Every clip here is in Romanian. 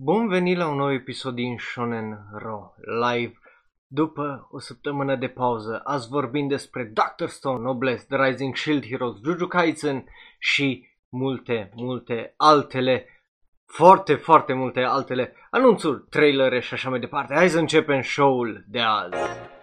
Bun venit la un nou episod din Shonen Ro live după o săptămână de pauză. Azi vorbim despre Doctor Stone, Noblesse, The Rising Shield Heroes, Juju Kaisen și multe, multe altele, foarte, foarte multe altele, anunțuri, trailere și așa mai departe. Hai să începem show-ul de azi.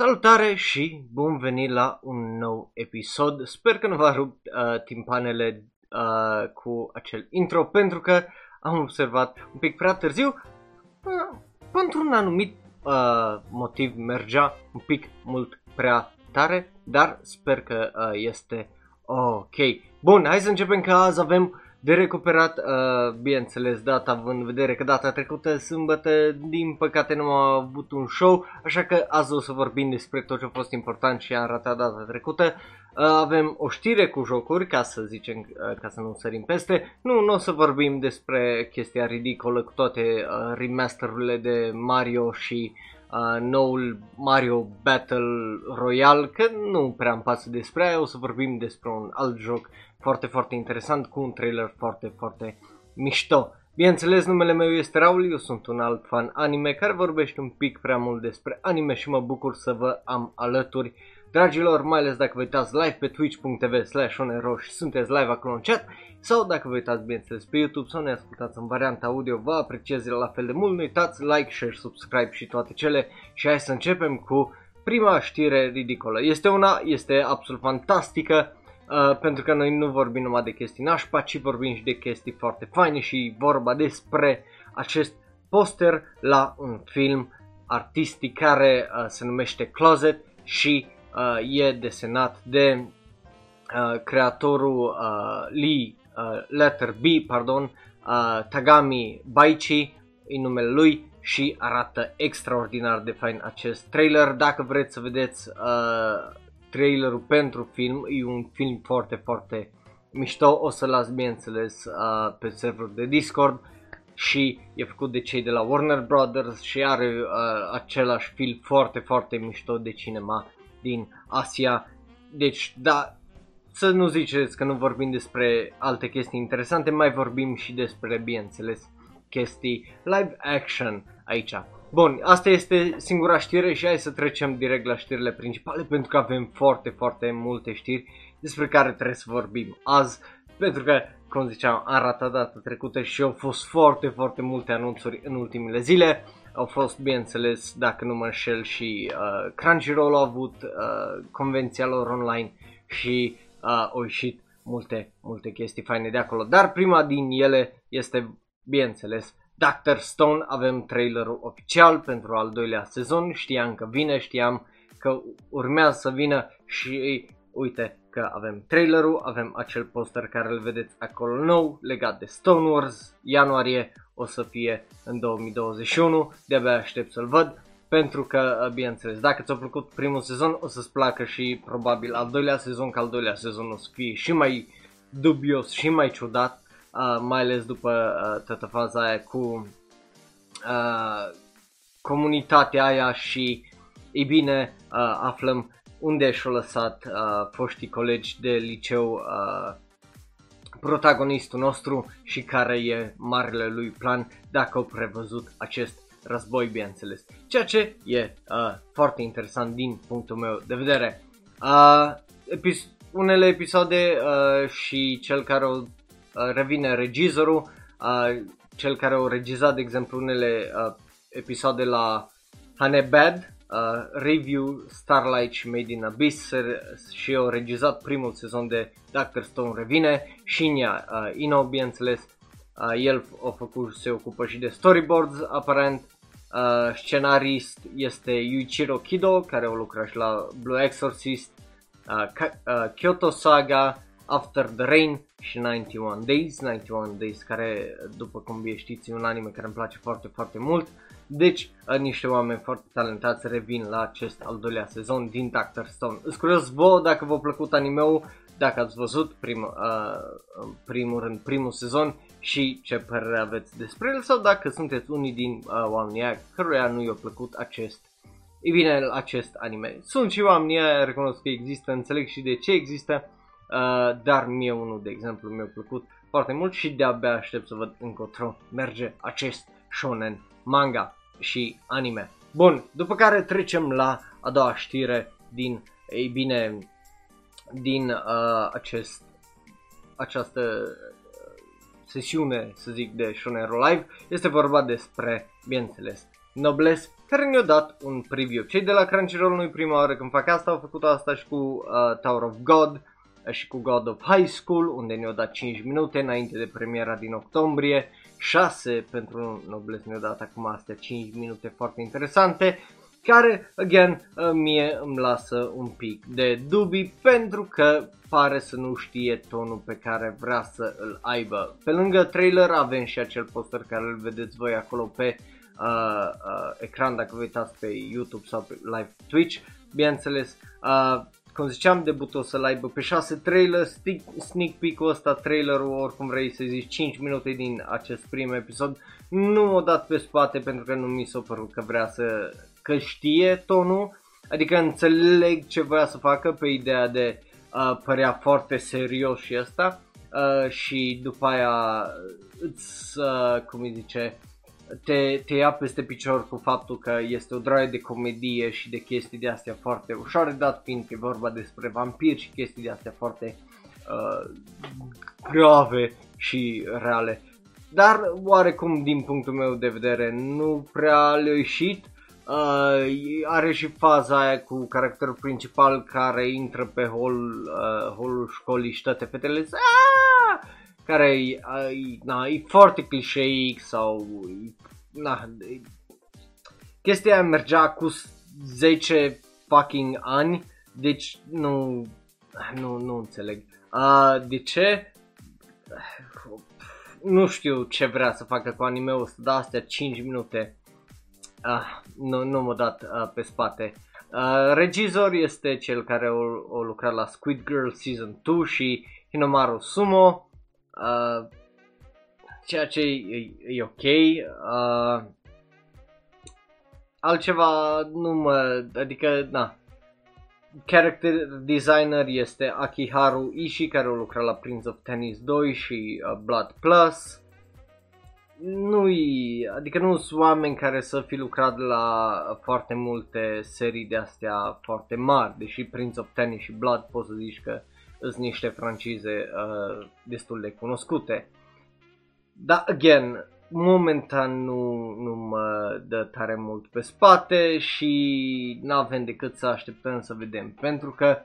Salutare și bun venit la un nou episod. Sper că nu v-a rupt uh, timpanele uh, cu acel intro pentru că am observat un pic prea târziu. Uh, pentru un anumit uh, motiv mergea un pic mult prea tare, dar sper că uh, este ok. Bun, hai să începem că azi avem de recuperat, uh, bineînțeles, data având în vedere că data trecută, sâmbătă, din păcate nu am avut un show, așa că azi o să vorbim despre tot ce a fost important și am ratat data trecută. Uh, avem o știre cu jocuri, ca să zicem, uh, ca să nu sărim peste. Nu, nu o să vorbim despre chestia ridicolă cu toate uh, remasterurile de Mario și uh, noul Mario Battle Royale, că nu prea îmi pasă despre aia, o să vorbim despre un alt joc foarte, foarte interesant cu un trailer foarte, foarte mișto. Bineînțeles, numele meu este Raul, eu sunt un alt fan anime care vorbește un pic prea mult despre anime și mă bucur să vă am alături. Dragilor, mai ales dacă vă uitați live pe twitch.tv slash și sunteți live acolo în chat sau dacă vă uitați bineînțeles pe YouTube sau ne ascultați în varianta audio, vă apreciez la fel de mult. Nu uitați like, share, subscribe și toate cele și hai să începem cu prima știre ridicolă. Este una, este absolut fantastică, Uh, pentru că noi nu vorbim numai de chestii nașpa, ci vorbim și de chestii foarte faine și vorba despre acest poster la un film artistic care uh, se numește Closet și uh, e desenat de uh, creatorul uh, Lee uh, Letter B, pardon, uh, Tagami Baichi, în numele lui și arată extraordinar de fain acest trailer. Dacă vreți să vedeți uh, trailerul pentru film, e un film foarte, foarte mișto, o să las bineînțeles uh, pe serverul de Discord și e făcut de cei de la Warner Brothers și are uh, același film foarte, foarte mișto de cinema din Asia. Deci, da, să nu ziceți că nu vorbim despre alte chestii interesante, mai vorbim și despre, bineînțeles, chestii live action aici. Bun, asta este singura știre și hai să trecem direct la știrile principale pentru că avem foarte, foarte multe știri despre care trebuie să vorbim azi pentru că, cum ziceam, am ratat data trecută și au fost foarte, foarte multe anunțuri în ultimele zile. Au fost, bineînțeles, dacă nu mă înșel, și uh, Crunchyroll a avut uh, convenția lor online și uh, au ieșit multe, multe chestii faine de acolo. Dar prima din ele este, bineînțeles, Doctor Stone avem trailerul oficial pentru al doilea sezon, știam că vine, știam că urmează să vină și uite că avem trailerul, avem acel poster care îl vedeți acolo nou legat de Stone Wars, ianuarie o să fie în 2021, de-abia aștept să-l văd pentru că, bineînțeles, dacă ți-a plăcut primul sezon o să-ți placă și probabil al doilea sezon, că al doilea sezon o să fie și mai dubios și mai ciudat uh, mai ales după uh, toată faza aia cu uh, comunitatea aia și, ei bine, uh, aflăm unde și-au lăsat uh, foștii colegi de liceu uh, protagonistul nostru și care e marele lui plan dacă au prevăzut acest război, bineînțeles. Ceea ce e uh, foarte interesant din punctul meu de vedere. Uh, epis- unele episoade uh, și cel care o Uh, revine regizorul, uh, cel care a regizat, de exemplu, unele uh, episoade la Hanebad, uh, Review, Starlight și Made in Abyss și au regizat primul sezon de Doctor Stone revine, Shinya uh, Ino, bineînțeles, uh, el a făcut, se ocupă și de storyboards, aparent, uh, scenarist este Yuichiro Kido, care a lucrat și la Blue Exorcist, uh, uh, Kyoto Saga, After the Rain și 91 Days, 91 Days care după cum bine știți e un anime care îmi place foarte foarte mult deci uh, niște oameni foarte talentați revin la acest al doilea sezon din Doctor Stone. Îți curios vouă dacă v-a plăcut animeul, dacă ați văzut prim, uh, în primul rând primul sezon și ce părere aveți despre el sau dacă sunteți unii din uh, oamenii căruia nu i-a plăcut acest e bine, acest anime. Sunt și oameni, recunosc că există, înțeleg și de ce există, uh, dar mie unul, de exemplu, mi-a plăcut foarte mult și de-abia aștept să văd încotro merge acest shonen manga și anime. Bun, după care trecem la a doua știre din, ei bine, din uh, acest, această uh, sesiune, să zic, de Shonen Live. Este vorba despre, bineînțeles, Nobles, care ne-a dat un preview. Cei de la Crunchyroll nu-i prima oară când fac asta, au făcut asta și cu uh, Tower of God uh, și cu God of High School, unde ne-au dat 5 minute înainte de premiera din octombrie, 6 pentru Nobles ne-au dat acum astea 5 minute foarte interesante, care, again, uh, mie îmi lasă un pic de dubii pentru că pare să nu știe tonul pe care vrea să îl aibă. Pe lângă trailer avem și acel poster care îl vedeți voi acolo pe uh, uh, ecran dacă vă uitați pe YouTube sau pe live Twitch, bineînțeles. Uh, cum ziceam, debutul o să-l aibă pe 6 trailer, sneak, sneak peek-ul ăsta, trailerul, oricum vrei să zici, 5 minute din acest prim episod, nu m-a dat pe spate pentru că nu mi s-a părut că vrea să, că știe tonul, adică înțeleg ce vrea să facă pe ideea de uh, părea foarte serios și asta uh, și după aia îți, uh, cum îi zice, te, te ia peste picior cu faptul că este o droaie de comedie și de chestii de astea foarte ușoare, dat fiind că e vorba despre vampiri și chestii de astea foarte uh, grave și reale. Dar oarecum din punctul meu de vedere nu prea le-a ieșit. Uh, are și faza aia cu caracterul principal care intră pe hol, uh, holul școlii și toate fetele Aaaa! Care e, e, na, e foarte clișeic sau e, na, e, chestia aia mergea cu 10 fucking ani, deci nu, nu, nu înțeleg. Uh, de ce? Nu știu ce vrea să facă cu anime-ul ăsta, dar astea 5 minute uh, nu, nu m-a dat uh, pe spate. Uh, regizor este cel care a lucrat la Squid Girl Season 2 și Hinomaru Sumo. Uh, ceea ce e, e ok. Uh, altceva nu mă, adică, na, character designer este Akiharu Ishii care a lucrat la Prince of Tennis 2 și uh, Blood Plus. nu adică nu sunt oameni care să fi lucrat la foarte multe serii de astea foarte mari, deși Prince of Tennis și Blood poți să zici că sunt niște francize uh, destul de cunoscute. Dar, again, momentan nu, nu mă dă tare mult pe spate și nu avem decât să așteptăm să vedem. Pentru că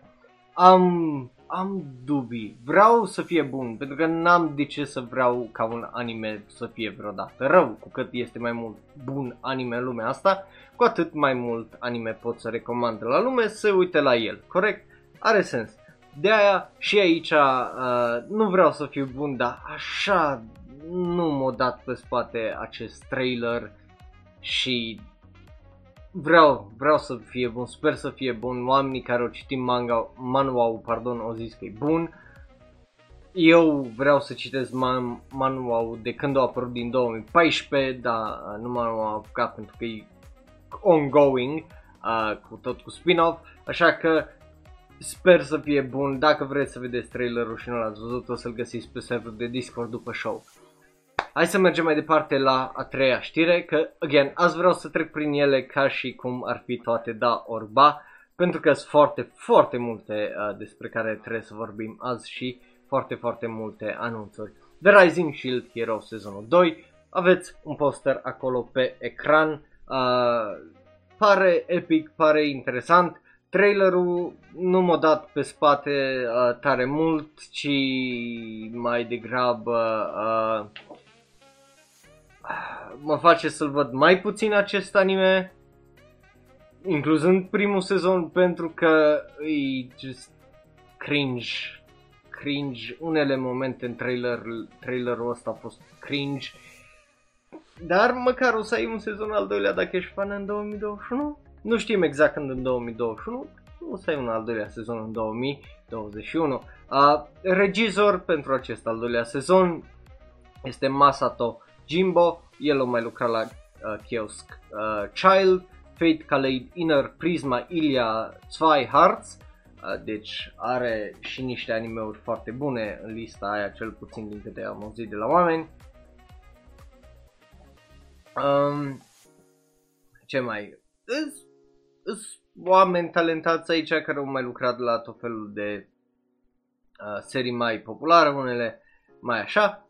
am, am dubii. Vreau să fie bun, pentru că n-am de ce să vreau ca un anime să fie vreodată rău. Cu cât este mai mult bun anime în lumea asta, cu atât mai mult anime pot să recomand la lume să uite la el. Corect? Are sens. De aia și aici uh, nu vreau să fiu bun, dar așa nu m-a dat pe spate acest trailer și vreau, vreau să fie bun, sper să fie bun. Oamenii care au citit manga, manual, pardon, au zis că e bun. Eu vreau să citesc man, manual de când a apărut din 2014, dar nu m-am apucat pentru că e ongoing, uh, cu tot cu spin-off, așa că Sper să fie bun, dacă vreți să vedeți trailerul și nu l-ați văzut, o să-l găsiți pe serverul de Discord după show. Hai să mergem mai departe la a treia știre, că, again, azi vreau să trec prin ele ca și cum ar fi toate da orba, pentru că sunt foarte, foarte multe uh, despre care trebuie să vorbim azi și foarte, foarte multe anunțuri. The Rising Shield Hero sezonul 2, aveți un poster acolo pe ecran, uh, pare epic, pare interesant, Trailerul nu m-a dat pe spate uh, tare mult, ci mai degrabă uh, mă face să-l văd mai puțin acest anime, incluzând primul sezon, pentru că e just cringe, cringe, unele momente în trailer, trailerul ăsta a fost cringe, dar măcar o să ai un sezon al doilea dacă ești fan în 2021. Nu știm exact când în 2021, o să ai un al doilea sezon în 2021. Uh, regizor pentru acest al doilea sezon este Masato Jimbo, el a mai lucrat la uh, Kiosk uh, Child Fate Kaleid Inner Prisma Ilia Zwei Hearts, uh, deci are și niște animeuri foarte bune în lista aia, cel puțin din câte am auzit de la oameni. Um, ce mai? Îs oameni talentați aici care au mai lucrat la tot felul de uh, serii mai populare, unele mai așa.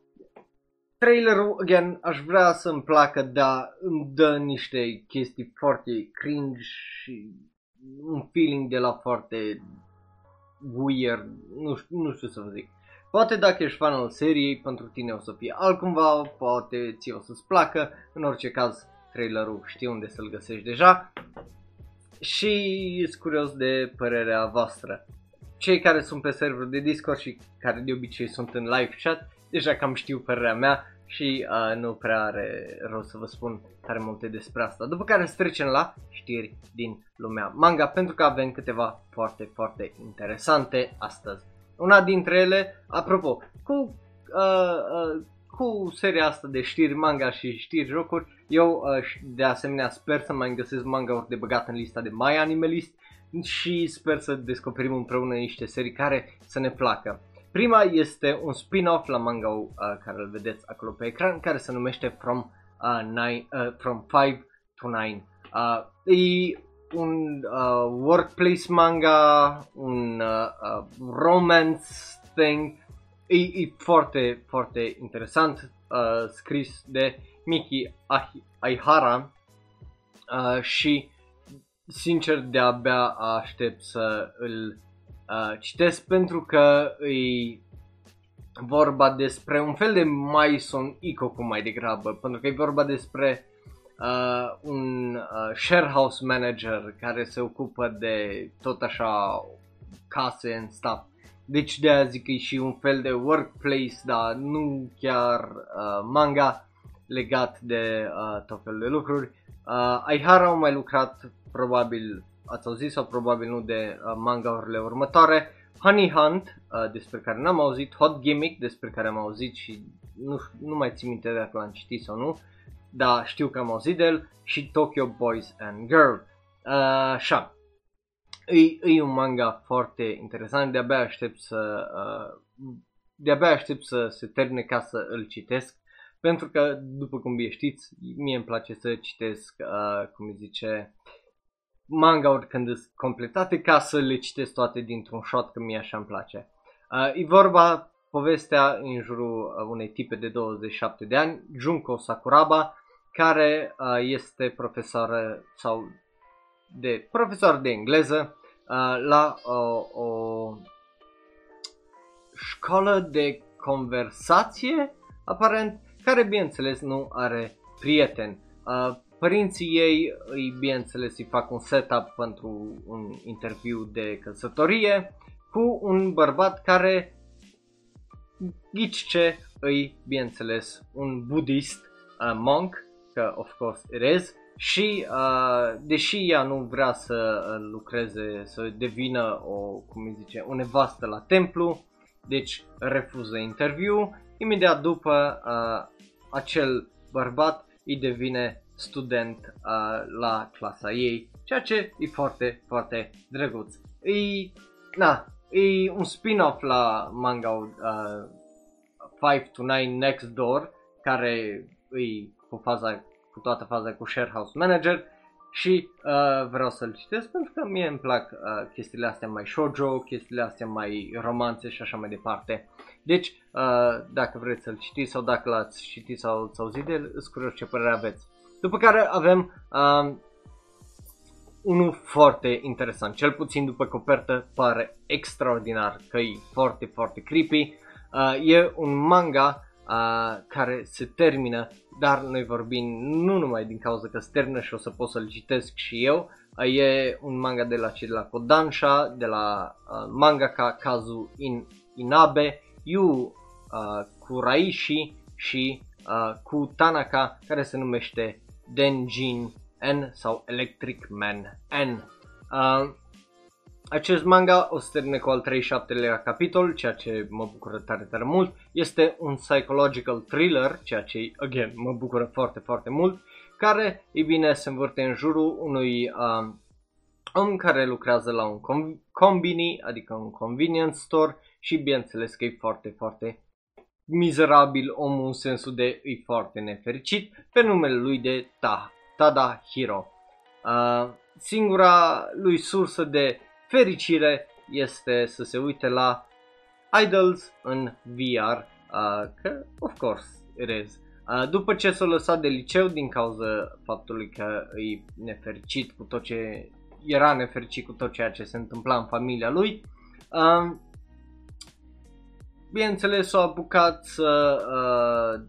Trailerul, again, aș vrea să-mi placă, dar îmi dă niște chestii foarte cringe și un feeling de la foarte weird, nu știu, nu știu să vă zic. Poate dacă ești fan al seriei, pentru tine o să fie altcumva, poate ți o să-ți placă, în orice caz trailerul știi unde să-l găsești deja și sunt curios de părerea voastră. Cei care sunt pe serverul de Discord și care de obicei sunt în live chat, deja cam știu părerea mea și uh, nu prea are rost să vă spun tare multe despre asta. După care să trecem la știri din lumea manga, pentru că avem câteva foarte, foarte interesante astăzi. Una dintre ele, apropo, cu uh, uh, cu seria asta de știri manga și știri jocuri, eu uh, de asemenea sper să mai găsesc manga-uri de băgat în lista de My Animalist și sper să descoperim împreună niște serii care să ne placă. Prima este un spin-off la manga uh, care îl vedeți acolo pe ecran, care se numește From, uh, nine, uh, From 5 to 9. Uh, e un uh, workplace manga, un uh, uh, romance thing E, e foarte, foarte interesant, uh, scris de Miki Aihara uh, și sincer de-abia aștept să îl uh, citesc pentru că e vorba despre un fel de Maison Ico mai degrabă, pentru că e vorba despre uh, un uh, sharehouse manager care se ocupă de tot așa case and stuff. Deci de aia zic că e și un fel de workplace, dar nu chiar uh, manga legat de uh, tot felul de lucruri. Uh, Aihara au mai lucrat probabil, ați auzit sau probabil nu de uh, manga-urile următoare. Honey Hunt, uh, despre care n-am auzit, Hot Gimmick, despre care am auzit și nu, nu mai țin minte dacă l-am citit sau nu, dar știu că am auzit de el, și Tokyo Boys and Girl. Uh, așa, E, e un manga foarte interesant, de-abia aștept să, uh, de-abia aștept să se termine ca să îl citesc, pentru că, după cum bine știți, mie îmi place să citesc, uh, cum îi zice, manga-uri când sunt completate ca să le citesc toate dintr-un shot, că mie așa îmi place. Uh, e vorba povestea în jurul unei tipe de 27 de ani, Junko Sakuraba, care uh, este profesoară sau de profesor de engleză uh, la uh, o școală de conversație, aparent, care bineînțeles nu are prieteni. Uh, părinții ei îi bineînțeles îi fac un setup pentru un interviu de căsătorie cu un bărbat care ghici ce îi bineînțeles un budist uh, monk, că of course it is, și uh, deși ea nu vrea să uh, lucreze, să devină o, cum îi zice, o nevastă la templu, deci refuză interviu, imediat după uh, acel bărbat îi devine student uh, la clasa ei, ceea ce e foarte, foarte drăguț. E, na, e un spin-off la manga uh, 5 to 9 Next Door, care e cu faza cu toată faza cu Sharehouse Manager și uh, vreau să-l citesc pentru că mie îmi plac uh, chestiile astea mai shoujo, chestiile astea mai romanțe și așa mai departe. Deci, uh, dacă vreți să-l citiți sau dacă l-ați citit sau ați auzit de el, îți curios ce părere aveți. După care avem uh, unul foarte interesant, cel puțin după copertă pare extraordinar că e foarte, foarte creepy. Uh, e un manga uh, care se termină, dar noi vorbim nu numai din cauza că se termină și o să pot să-l citesc și eu, uh, e un manga de la cei de la Kodansha, de la uh, mangaka Kazu In, Inabe, Yu uh, Kuraishi și uh, cu Tanaka care se numește Denjin N sau Electric Man N. Uh, acest manga o să termine cu al 37-lea capitol, ceea ce mă bucură tare, tare mult. Este un psychological thriller, ceea ce, again, mă bucură foarte, foarte mult. care, e bine, se învârte în jurul unui uh, om care lucrează la un com- combini, adică un convenience store și bineînțeles că e foarte, foarte mizerabil omul în sensul de e foarte nefericit pe numele lui de Ta, Tada Hiro. Uh, singura lui sursă de fericire este să se uite la Idols în VR, uh, că of course it is. Uh, după ce s-a lăsat de liceu din cauza faptului că e nefericit cu tot ce era nefericit cu tot ceea ce se întâmpla în familia lui, uh, bineînțeles s-a apucat să uh,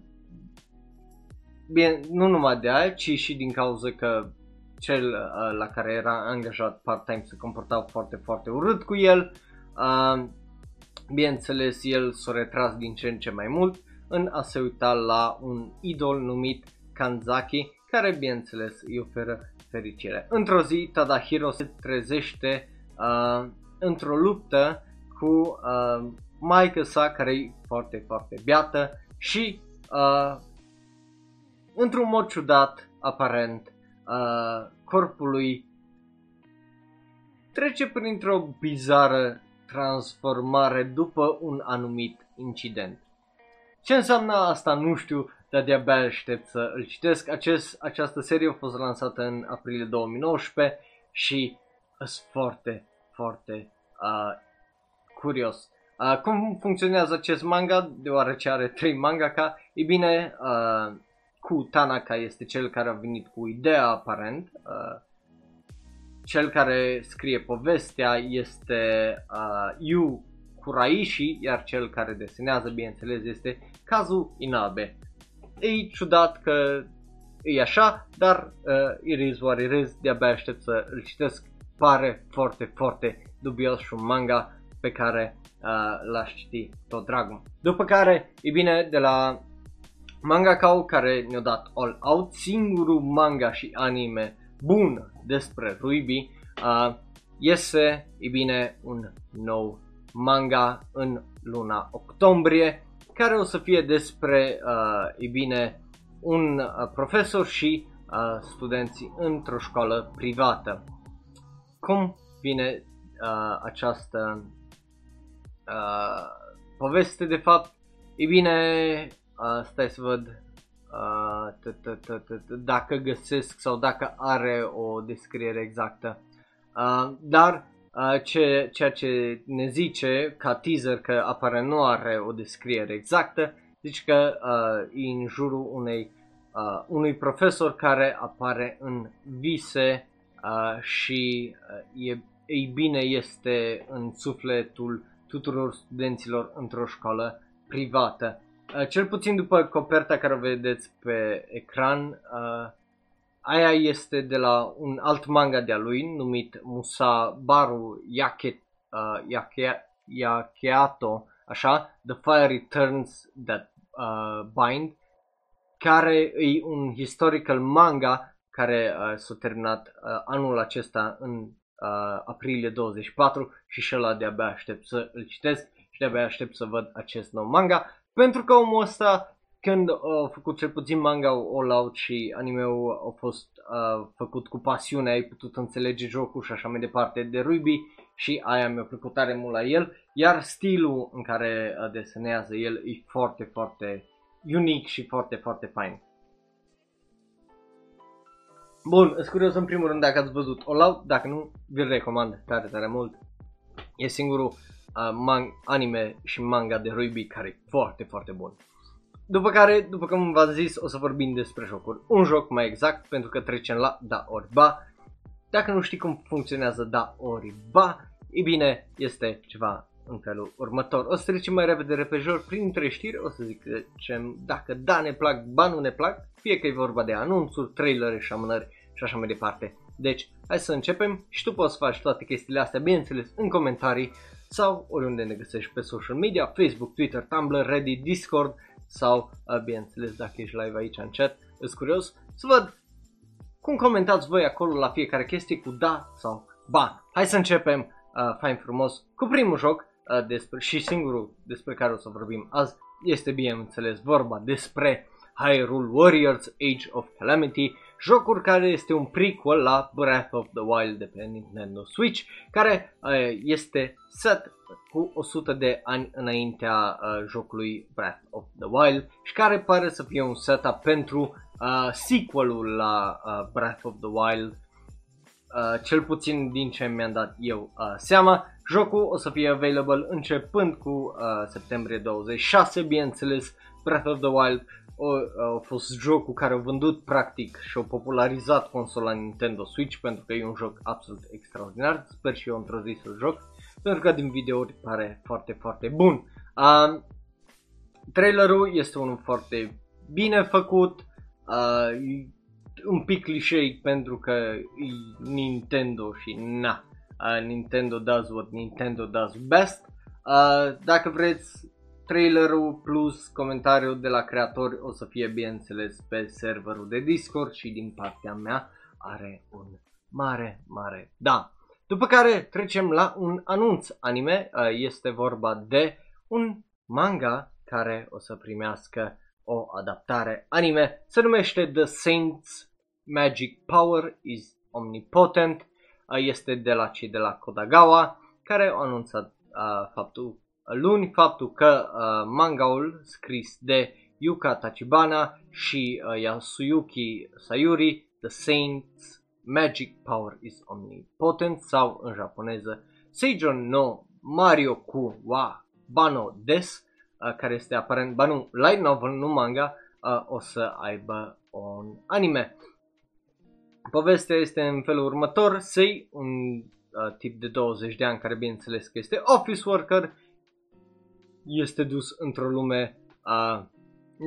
bine, nu numai de aia, ci și din cauza că cel uh, la care era angajat part-time se comportau foarte, foarte urât cu el. Uh, bineînțeles, el s-a retras din ce în ce mai mult în a se uita la un idol numit Kanzaki, care, bineînțeles, îi oferă fericire. Într-o zi, Tadahiro se trezește uh, într-o luptă cu uh, maica sa, care e foarte, foarte beată și uh, într-un mod ciudat, aparent, uh, corpul lui trece printr-o bizară transformare după un anumit incident. Ce înseamnă asta nu știu, dar de-abia aștept să îl citesc. Acest, această serie a fost lansată în aprilie 2019 și sunt foarte, foarte uh, curios. Uh, cum funcționează acest manga, deoarece are trei mangaka? E bine, uh, cu Tanaka este cel care a venit cu ideea aparent. Uh, cel care scrie povestea este uh, Yu Kuraishi, iar cel care desenează, bineînțeles, este Kazu Inabe. E ciudat că e așa, dar uh, Iris what it is, de-abia aștept să îl citesc. Pare foarte, foarte dubios și un manga pe care uh, l-aș citi tot dragul. După care, e bine, de la mangaka care ne-a dat All Out, singurul manga și anime bun despre Ruibi, uh, iese, e bine, un nou manga în luna octombrie, care o să fie despre, uh, e bine, un uh, profesor și uh, studenții într-o școală privată. Cum vine uh, această uh, poveste de fapt? E bine, uh, stai să văd uh, dacă găsesc sau dacă are o descriere exactă. Uh, dar uh, ce, ceea ce ne zice ca teaser că apare nu are o descriere exactă, zice că uh, e în jurul unei, uh, unui profesor care apare în vise uh, și uh, e, ei bine este în sufletul tuturor studenților într-o școală privată. Uh, cel puțin după coperta care o vedeți pe ecran, uh, aia este de la un alt manga de-a lui numit Musabaru Yake, uh, Yake, Yakeato, așa, The Fire Returns That uh, Bind, care e un historical manga care uh, s-a terminat uh, anul acesta în uh, aprilie 24 și și ăla de-abia aștept să îl citesc și de-abia aștept să văd acest nou manga. Pentru că omul ăsta, când a făcut cel puțin manga All Out și anime-ul a fost uh, făcut cu pasiune, ai putut înțelege jocul și așa mai departe de Ruby și aia mi-a plăcut tare mult la el, iar stilul în care uh, desenează el e foarte, foarte unic și foarte, foarte fain. Bun, sunt curios în primul rând dacă ați văzut All Out, dacă nu, vi-l recomand tare, tare mult. E singurul uh, man- anime și manga de Ruby care e foarte, foarte bun. După care, după cum v-am zis, o să vorbim despre jocuri. Un joc mai exact, pentru că trecem la da ori ba. Dacă nu știi cum funcționează da ori ba, e bine, este ceva în felul următor. O să trecem mai repede repejor printre știri, o să zic ce, dacă da ne plac, ba nu ne plac, fie că e vorba de anunțuri, trailere și amânări și așa mai departe. Deci, hai să începem și tu poți să faci toate chestiile astea, bineînțeles, în comentarii sau oriunde ne găsești pe social media, Facebook, Twitter, Tumblr, Reddit, Discord sau, bineînțeles, dacă ești live aici în chat, îs curios să văd cum comentați voi acolo la fiecare chestie cu da sau ba. Hai să începem uh, fain frumos cu primul joc uh, despre, și singurul despre care o să vorbim azi este bineînțeles vorba despre Hyrule Warriors Age of Calamity jocul care este un prequel la Breath of the Wild de pe Nintendo Switch, care uh, este set cu 100 de ani înaintea uh, jocului Breath of the Wild și care pare să fie un setup pentru uh, sequelul la uh, Breath of the Wild, uh, cel puțin din ce mi-am dat eu uh, seama. Jocul o să fie available începând cu uh, septembrie 26, bineînțeles Breath of the Wild o, a fost jocul care a vândut practic și a popularizat consola Nintendo Switch pentru că e un joc absolut extraordinar. Sper și eu într-o zi să-l joc pentru că din videouri pare foarte, foarte bun. Uh, trailerul este unul foarte bine făcut, uh, un pic clișei pentru că e Nintendo și na, uh, Nintendo does what Nintendo does best. Uh, dacă vreți trailerul plus comentariul de la creatori o să fie bineînțeles pe serverul de Discord și din partea mea are un mare, mare da. După care trecem la un anunț anime, uh, este vorba de un manga care o să primească o adaptare anime, se numește The Saints Magic Power is Omnipotent, uh, este de la cei de la Kodagawa, care au anunțat uh, faptul luni faptul că uh, mangaul scris de Yuka Tachibana și uh, Yasuyuki Sayuri, The Saints Magic Power is Omnipotent sau în japoneză Seijon no Mario ku wa Bano Des, uh, care este aparent, ba nu, light novel, nu manga, uh, o să aibă un anime. Povestea este în felul următor, Sei, un uh, tip de 20 de ani care bineînțeles că este office worker, este dus într-o lume uh,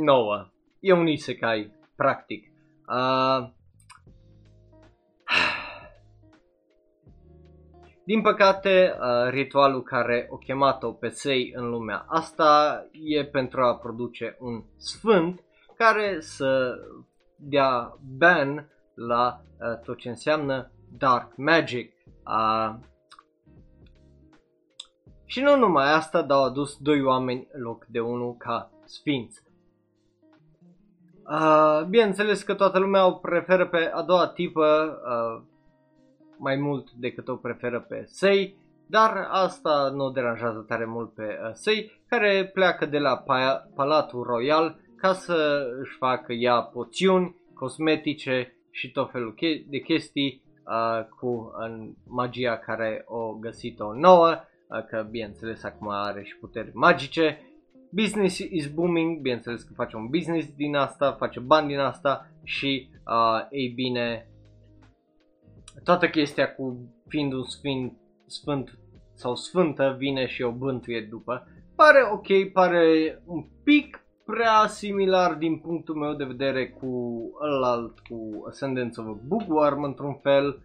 nouă. E un isekai, practic. Uh, Din păcate, uh, ritualul care o chemat-o pe Sei în lumea asta e pentru a produce un sfânt care să dea ban la uh, tot ce înseamnă dark magic. Uh, și nu numai asta, dar au adus doi oameni în loc de unul ca sfinți. Uh, bineînțeles că toată lumea o preferă pe a doua tipă uh, mai mult decât o preferă pe Sei, dar asta nu o deranjează tare mult pe uh, Sei, care pleacă de la Palatul Royal ca să își facă ea poțiuni cosmetice și tot felul de chestii uh, cu uh, magia care o găsit-o nouă că bineînțeles acum are și puteri magice. Business is booming, bineînțeles că face un business din asta, face bani din asta și, uh, ei bine, toată chestia cu fiind un sfânt, sfânt sau sfântă vine și o bântuie după. Pare ok, pare un pic prea similar din punctul meu de vedere cu ălalt, cu Ascendance of a Bookworm într-un fel.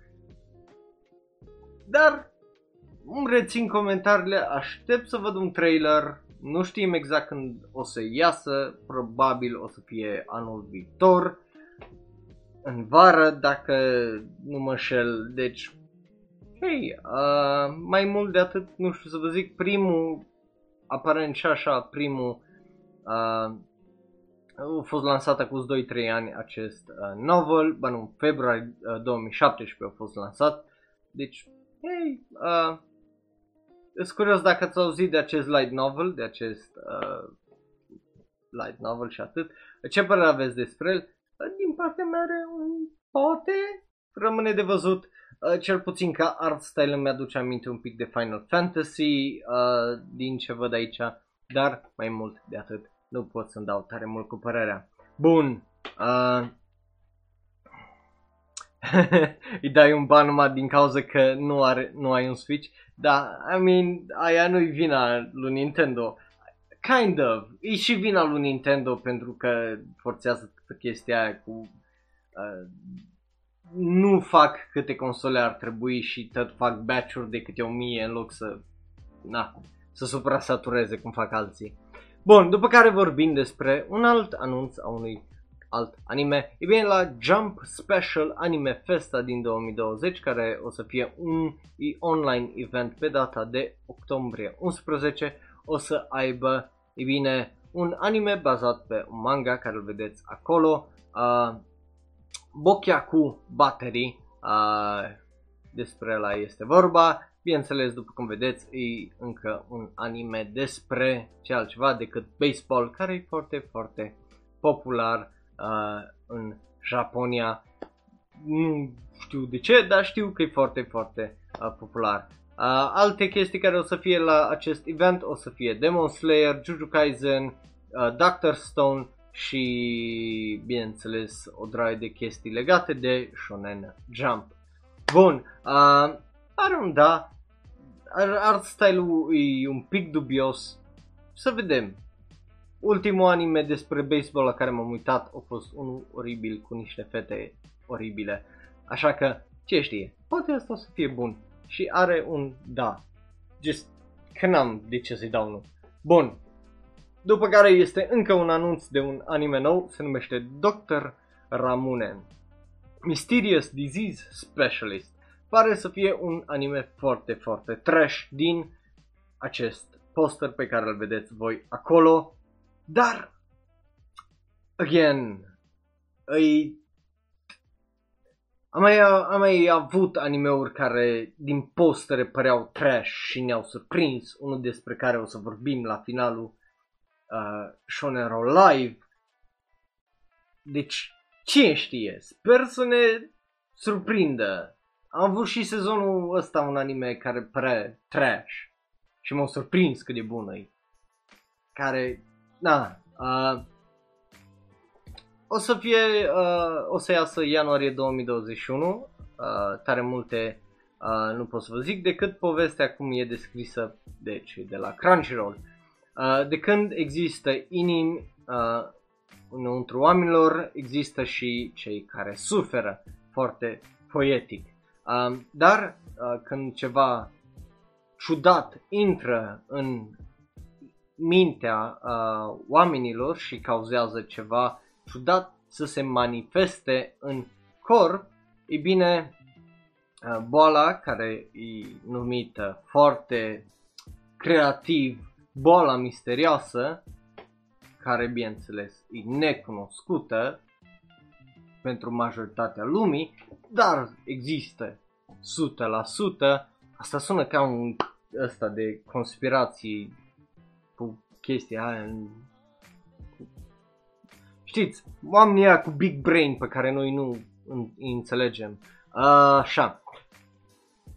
Dar îmi rețin comentariile, aștept să văd un trailer, nu știm exact când o să iasă, probabil o să fie anul viitor, în vară, dacă nu mă șel, deci, hei, uh, mai mult de atât, nu știu să vă zic, primul, aparent și așa, primul, uh, a fost lansat cu 2-3 ani acest uh, novel, ba nu, februarie uh, 2017 a fost lansat, deci, hei, uh, sunt curios dacă ați auzit de acest light novel, de acest uh, light novel și atât. Ce părere aveți despre el? Uh, din partea mea are un poate, rămâne de văzut. Uh, cel puțin ca art style îmi aduce aminte un pic de Final Fantasy uh, din ce văd aici, dar mai mult de atât nu pot să-mi dau tare mult cu părerea. Bun, uh, îi dai un ban numai din cauza că nu, are, nu ai un Switch. Da, I mean, aia nu-i vina lui Nintendo. Kind of. E și vina lui Nintendo pentru că forțează chestia aia cu... Uh, nu fac câte console ar trebui și tot fac batch-uri de câte o mie în loc să... Na, să suprasatureze cum fac alții. Bun, după care vorbim despre un alt anunț a unui alt anime. E bine, la Jump Special Anime Festa din 2020, care o să fie un online event pe data de octombrie 11, o să aibă, e bine, un anime bazat pe un manga care îl vedeți acolo. Uh, Bokyaku Battery, uh, despre la este vorba. Bineînțeles, după cum vedeți, e încă un anime despre ce altceva decât baseball, care e foarte, foarte popular uh, în Japonia. Nu știu de ce, dar știu că e foarte, foarte uh, popular. Uh, alte chestii care o să fie la acest event o să fie Demon Slayer, Jujutsu Kaisen, uh, Doctor Stone și, bineînțeles, o draie de chestii legate de Shonen Jump. Bun, uh, are un da, art style-ul e un pic dubios, să vedem. Ultimul anime despre baseball la care m-am uitat a fost unul oribil cu niște fete oribile. Așa că, ce știe, poate asta o să fie bun. Și are un da. Just că n-am de ce să-i dau nu. Bun. După care este încă un anunț de un anime nou, se numește Dr. Ramunen. Mysterious Disease Specialist. Pare să fie un anime foarte, foarte trash din acest poster pe care îl vedeți voi acolo. Dar, again, îi... Am mai, am mai avut animeuri care din postere păreau trash și ne-au surprins, unul despre care o să vorbim la finalul uh, Shonen Live. Deci, cine știe, sper să ne surprindă. Am avut și sezonul ăsta un anime care părea trash și m-a surprins cât de bun e. Care da, uh, o să fie, uh, o să iasă ianuarie 2021, uh, tare multe uh, nu pot să vă zic decât povestea cum e descrisă de cei de la Crunchyroll. Uh, de când există inimi uh, înăuntru oamenilor, există și cei care suferă foarte poetic. Uh, dar uh, când ceva ciudat intră în mintea uh, oamenilor și cauzează ceva ciudat să se manifeste în corp, e bine, uh, boala care e numită foarte creativ boala misterioasă, care bineînțeles e necunoscută pentru majoritatea lumii, dar există 100%, asta sună ca un ăsta de conspirații cu chestia aia în... Știți, oamenii aia cu big brain pe care noi nu îi înțelegem. Uh, așa.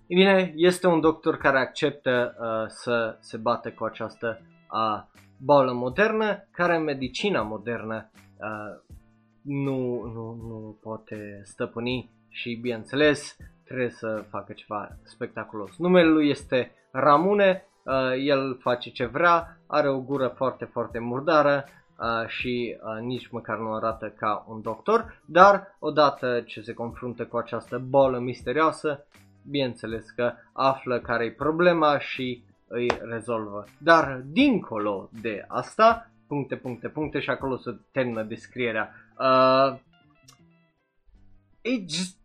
E bine, este un doctor care acceptă uh, să se bată cu această uh, boală modernă, care în medicina modernă uh, nu, nu, nu poate stăpâni și, bineînțeles, trebuie să facă ceva spectaculos. Numele lui este Ramune uh, el face ce vrea, are o gură foarte, foarte murdară uh, și uh, nici măcar nu arată ca un doctor, dar odată ce se confruntă cu această bolă misterioasă, bineînțeles că află care e problema și îi rezolvă. Dar dincolo de asta, puncte, puncte, puncte și acolo se termină descrierea. Uh,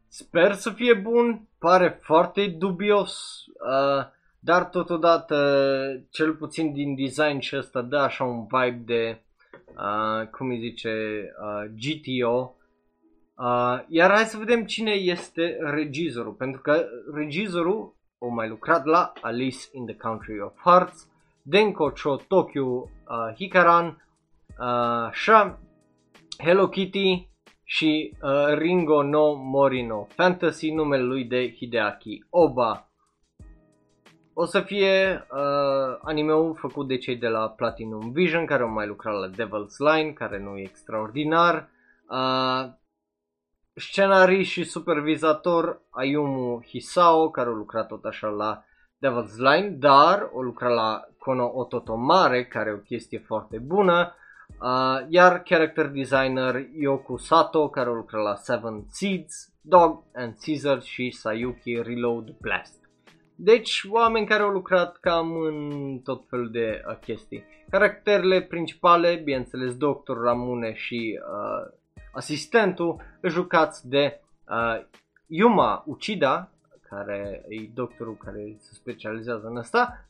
sper să fie bun, pare foarte dubios. Uh, dar totodată, cel puțin din design și ăsta dă așa un vibe de, uh, cum îi zice, uh, GTO. Uh, iar hai să vedem cine este regizorul, pentru că regizorul a mai lucrat la Alice in the Country of Hearts, Denko Cho Tokyo uh, Hikaran, uh, Sha, Hello Kitty și uh, Ringo no Morino Fantasy, numele lui de Hideaki Oba. O să fie uh, anime-ul făcut de cei de la Platinum Vision, care au mai lucrat la Devil's Line, care nu e extraordinar. Uh, scenarist și supervizator Ayumu Hisao, care a lucrat tot așa la Devil's Line, dar o lucrat la Kono Ototomare, care e o chestie foarte bună. Uh, iar character designer Yoku Sato, care a lucrat la Seven Seeds, Dog and Caesar și Sayuki Reload Blast. Deci, oameni care au lucrat cam în tot felul de uh, chestii. Caracterele principale, bineînțeles, Dr. Ramune și uh, asistentul, jucați de uh, Yuma Uchida, care e doctorul care se specializează în asta,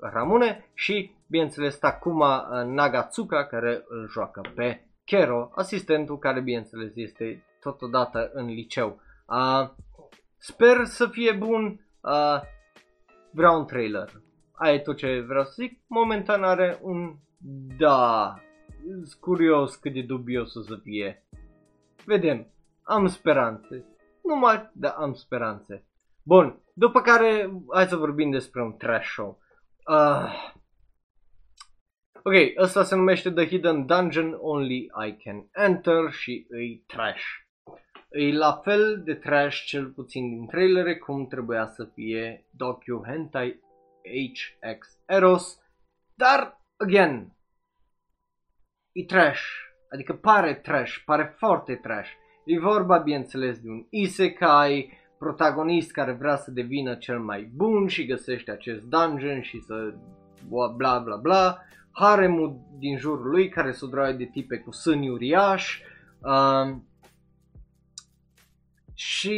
Ramune, și, bineînțeles, Takuma uh, Nagatsuka, care îl joacă pe Kero, asistentul care, bineînțeles, este totodată în liceu. Uh, sper să fie bun, uh, vreau un trailer. Aia e tot ce vreau să zic. Momentan are un da. Sunt curios cât de dubios o să fie. Vedem. Am speranțe. Nu mai, dar am speranțe. Bun, după care hai să vorbim despre un trash show. Uh, ok, ăsta se numește The Hidden Dungeon Only I Can Enter și îi trash. E la fel de trash, cel puțin din trailere, cum trebuia să fie Docu Hentai HX Eros, dar, again, e trash, adică pare trash, pare foarte trash. E vorba, bineînțeles, de un isekai, protagonist care vrea să devină cel mai bun și găsește acest dungeon și să bla bla bla, haremul din jurul lui care se droaie de tipe cu sâni uriași, uh, și...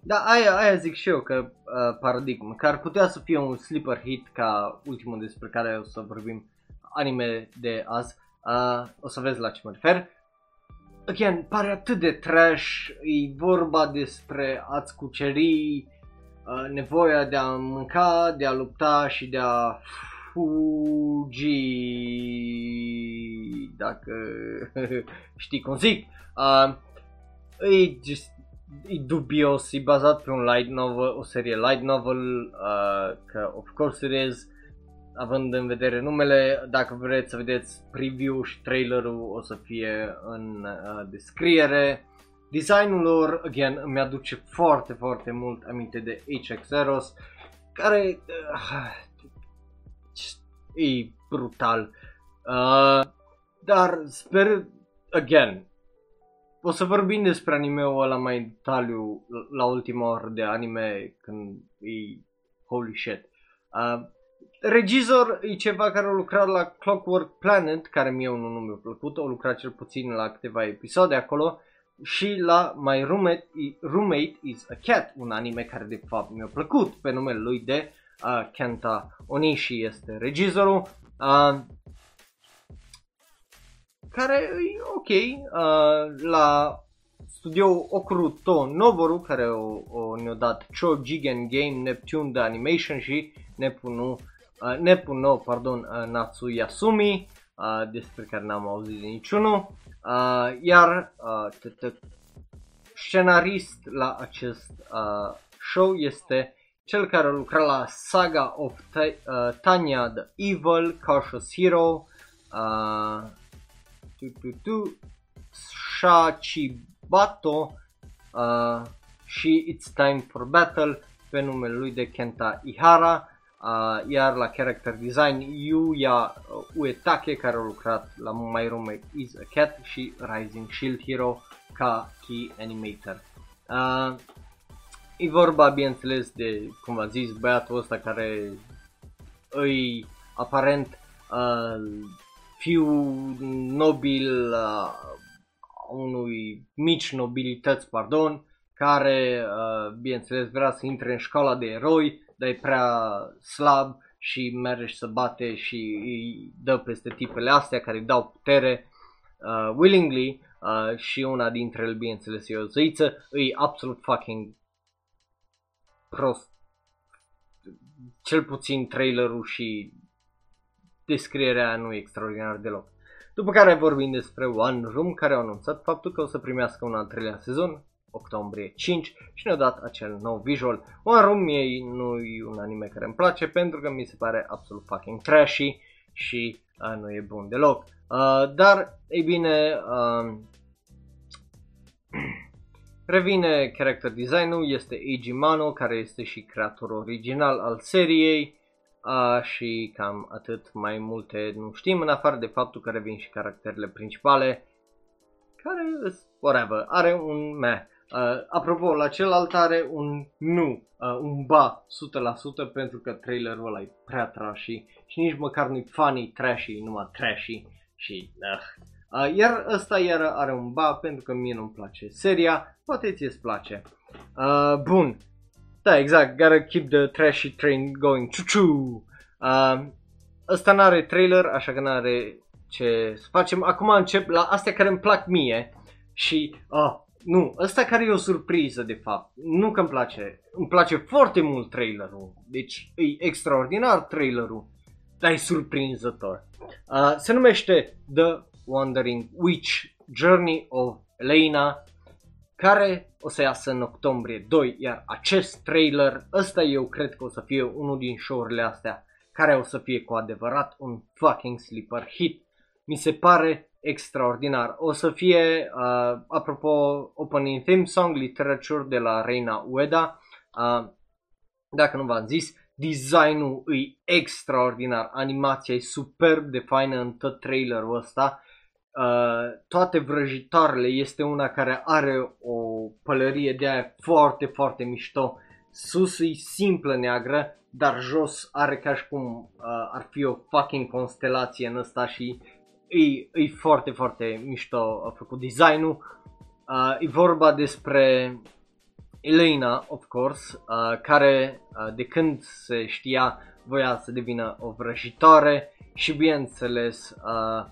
Da, aia, aia zic și eu că uh, paradigmă, că ar putea să fie un sleeper hit ca ultimul despre care o să vorbim anime de azi. Uh, o să vezi la ce mă refer. Again, pare atât de trash, e vorba despre a-ți cuceri uh, nevoia de a mânca, de a lupta și de a fugi, dacă știi cum zic. Uh, e just e dubios, e bazat pe un light novel, o serie light novel, uh, că of course it is, având în vedere numele, dacă vreți să vedeți preview și trailerul o să fie în uh, descriere. Designul lor, again, îmi aduce foarte, foarte mult aminte de HX Eros, care uh, e brutal. Uh, dar sper, again, o să vorbim despre anime-ul ăla mai în detaliu la ultima oră de anime când e holy shit. Uh, regizor e ceva care a lucrat la Clockwork Planet, care mie unul nu mi-a plăcut, a lucrat cel puțin la câteva episoade acolo și la My Roommate, Roommate is a Cat, un anime care de fapt mi-a plăcut pe numele lui de uh, Kenta Onishi este regizorul. Uh, care e ok uh, la studio Okuruto Noboru care o, o ne-a dat Cho Jigen Game Neptune de Animation și Nepunu, uh, Nepuno pardon, uh, Natsu Yasumi uh, despre care n-am auzit de niciunul. Uh, iar uh, scenarist la acest uh, show este cel care a lucrat la Saga of T- uh, Tanya the Evil, Cautious Hero, uh, tu, tu, tu, Shachibato uh, și It's Time for Battle pe numele lui de Kenta Ihara, uh, iar la character design Yuya Uetake care a lucrat la My Roommate is a Cat și Rising Shield Hero ca key animator. Uh, e vorba, bineînțeles, de, cum a zis, băiatul ăsta care îi aparent uh, fiu nobil uh, unui mici nobilități, pardon, care, uh, bineînțeles, vrea să intre în școala de eroi, dar e prea slab și merge și să bate și îi dă peste tipele astea care îi dau putere uh, willingly uh, și una dintre ele, bineînțeles, e o zăiță, e absolut fucking prost. Cel puțin trailerul și descrierea nu e extraordinar deloc. După care vorbim despre One Room, care au anunțat faptul că o să primească un al treilea sezon, octombrie 5, și ne-au dat acel nou visual. One Room e, nu e un anime care îmi place pentru că mi se pare absolut fucking trashy și uh, nu e bun deloc. Uh, dar, ei bine, uh, revine character design-ul, este Eiji Mano, care este și creatorul original al seriei Uh, și cam atât mai multe nu știm, în afară de faptul că revin și caracterele principale, care, whatever, are un meh. Uh, apropo, la celălalt are un nu, uh, un ba, 100% pentru că trailerul ăla e prea trashy și nici măcar nu-i funny, trashy, numai trashy și uh. Uh, iar ăsta iar are un ba pentru că mie nu-mi place seria, poate ți-ți place. Uh, bun, da, exact, gotta keep the trashy train going. Ciu-ciu! Uh, ăsta n-are trailer, așa că n-are ce să facem. Acum încep la astea care îmi plac mie. și uh, nu, ăsta care e o surpriză de fapt, nu că îmi place, îmi place foarte mult trailerul, deci e extraordinar trailerul, dar e surprinzător. Uh, se numește The Wandering Witch Journey of Elena, care o să iasă în octombrie 2, iar acest trailer, ăsta eu cred că o să fie unul din show-urile astea care o să fie cu adevărat un fucking sleeper hit. Mi se pare extraordinar. O să fie, uh, apropo, opening theme song, literature de la Reina Ueda. Uh, dacă nu v-am zis, designul e extraordinar, animația e superb de faină în tot trailerul ăsta. Uh, toate vrăjitoarele este una care are o pălărie de aia foarte, foarte mișto. Sus e simplă neagră, dar jos are ca și cum uh, ar fi o fucking constelație în ăsta și e, e foarte, foarte mișto a făcut designul. Uh, e vorba despre Elena, of course, uh, care uh, de când se știa voia să devină o vrăjitoare și bineînțeles uh,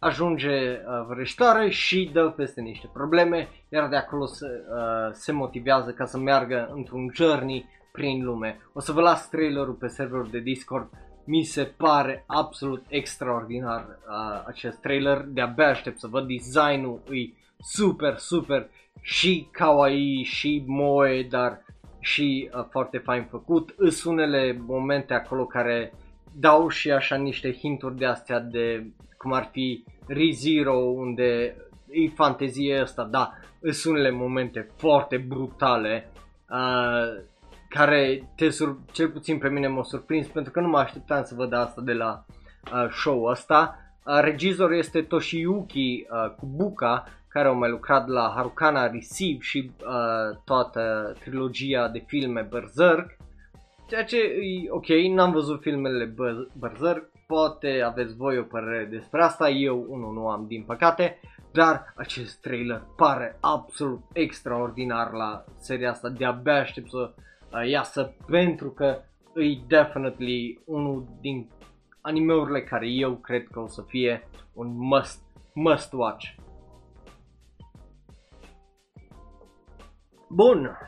ajunge uh, vrăjitoare și dă peste niște probleme, iar de acolo se, uh, se motivează ca să meargă într-un journey prin lume. O să vă las trailerul pe serverul de Discord mi se pare absolut extraordinar uh, acest trailer, de-abia aștept să văd designul, e super, super și kawaii și moe, dar și uh, foarte fain făcut. Îs unele momente acolo care dau și așa niște hinturi de astea de cum ar fi ReZero unde e fantezie asta, da, sunt unele momente foarte brutale uh, care te sur- cel puțin pe mine m-a surprins pentru că nu mă așteptam să văd asta de la uh, show ăsta. Uh, regizor este Toshiyuki uh, Kubuka care au mai lucrat la Harukana Receive și uh, toată trilogia de filme Berserk. Ceea ce e ok, n-am văzut filmele Berserk, poate aveți voi o părere despre asta, eu unul nu am din păcate, dar acest trailer pare absolut extraordinar la seria asta, de-abia aștept să uh, iasă pentru că e definitely unul din animeurile care eu cred că o să fie un must, must watch. Bun.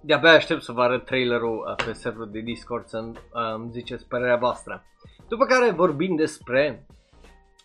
De-abia aștept să vă arăt trailerul uh, pe serverul de Discord să uh, îmi ziceți părerea voastră. După care vorbim despre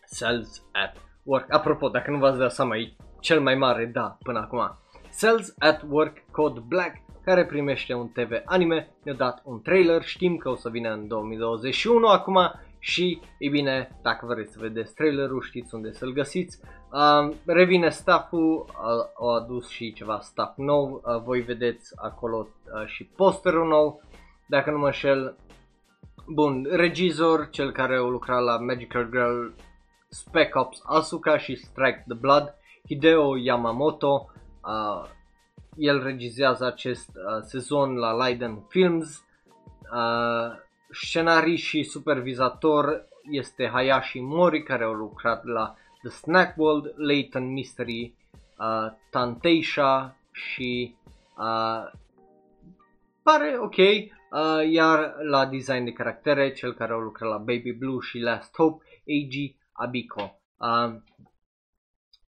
Sales at Work. Apropo, dacă nu v-ați dat seama, e cel mai mare da până acum. Sales at Work Code Black care primește un TV anime, ne-a dat un trailer, știm că o să vină în 2021 acum și, e bine, dacă vreți să vedeți trailerul, știți unde să-l găsiți. Uh, revine stafful, uh, au adus și ceva staff nou, uh, voi vedeți acolo uh, și posterul nou, dacă nu mă șel. Bun, regizor, cel care a lucrat la Magical Girl, Spec Ops Asuka și Strike the Blood, Hideo Yamamoto, uh, el regizează acest uh, sezon la Leiden Films. Uh, scenarii și supervizator este Hayashi Mori care a lucrat la The Snack World, Leighton Mystery, uh, Tanteisha și uh, pare ok, uh, iar la design de caractere, cel care a lucrat la Baby Blue și Last Hope, Eiji Abiko. Uh,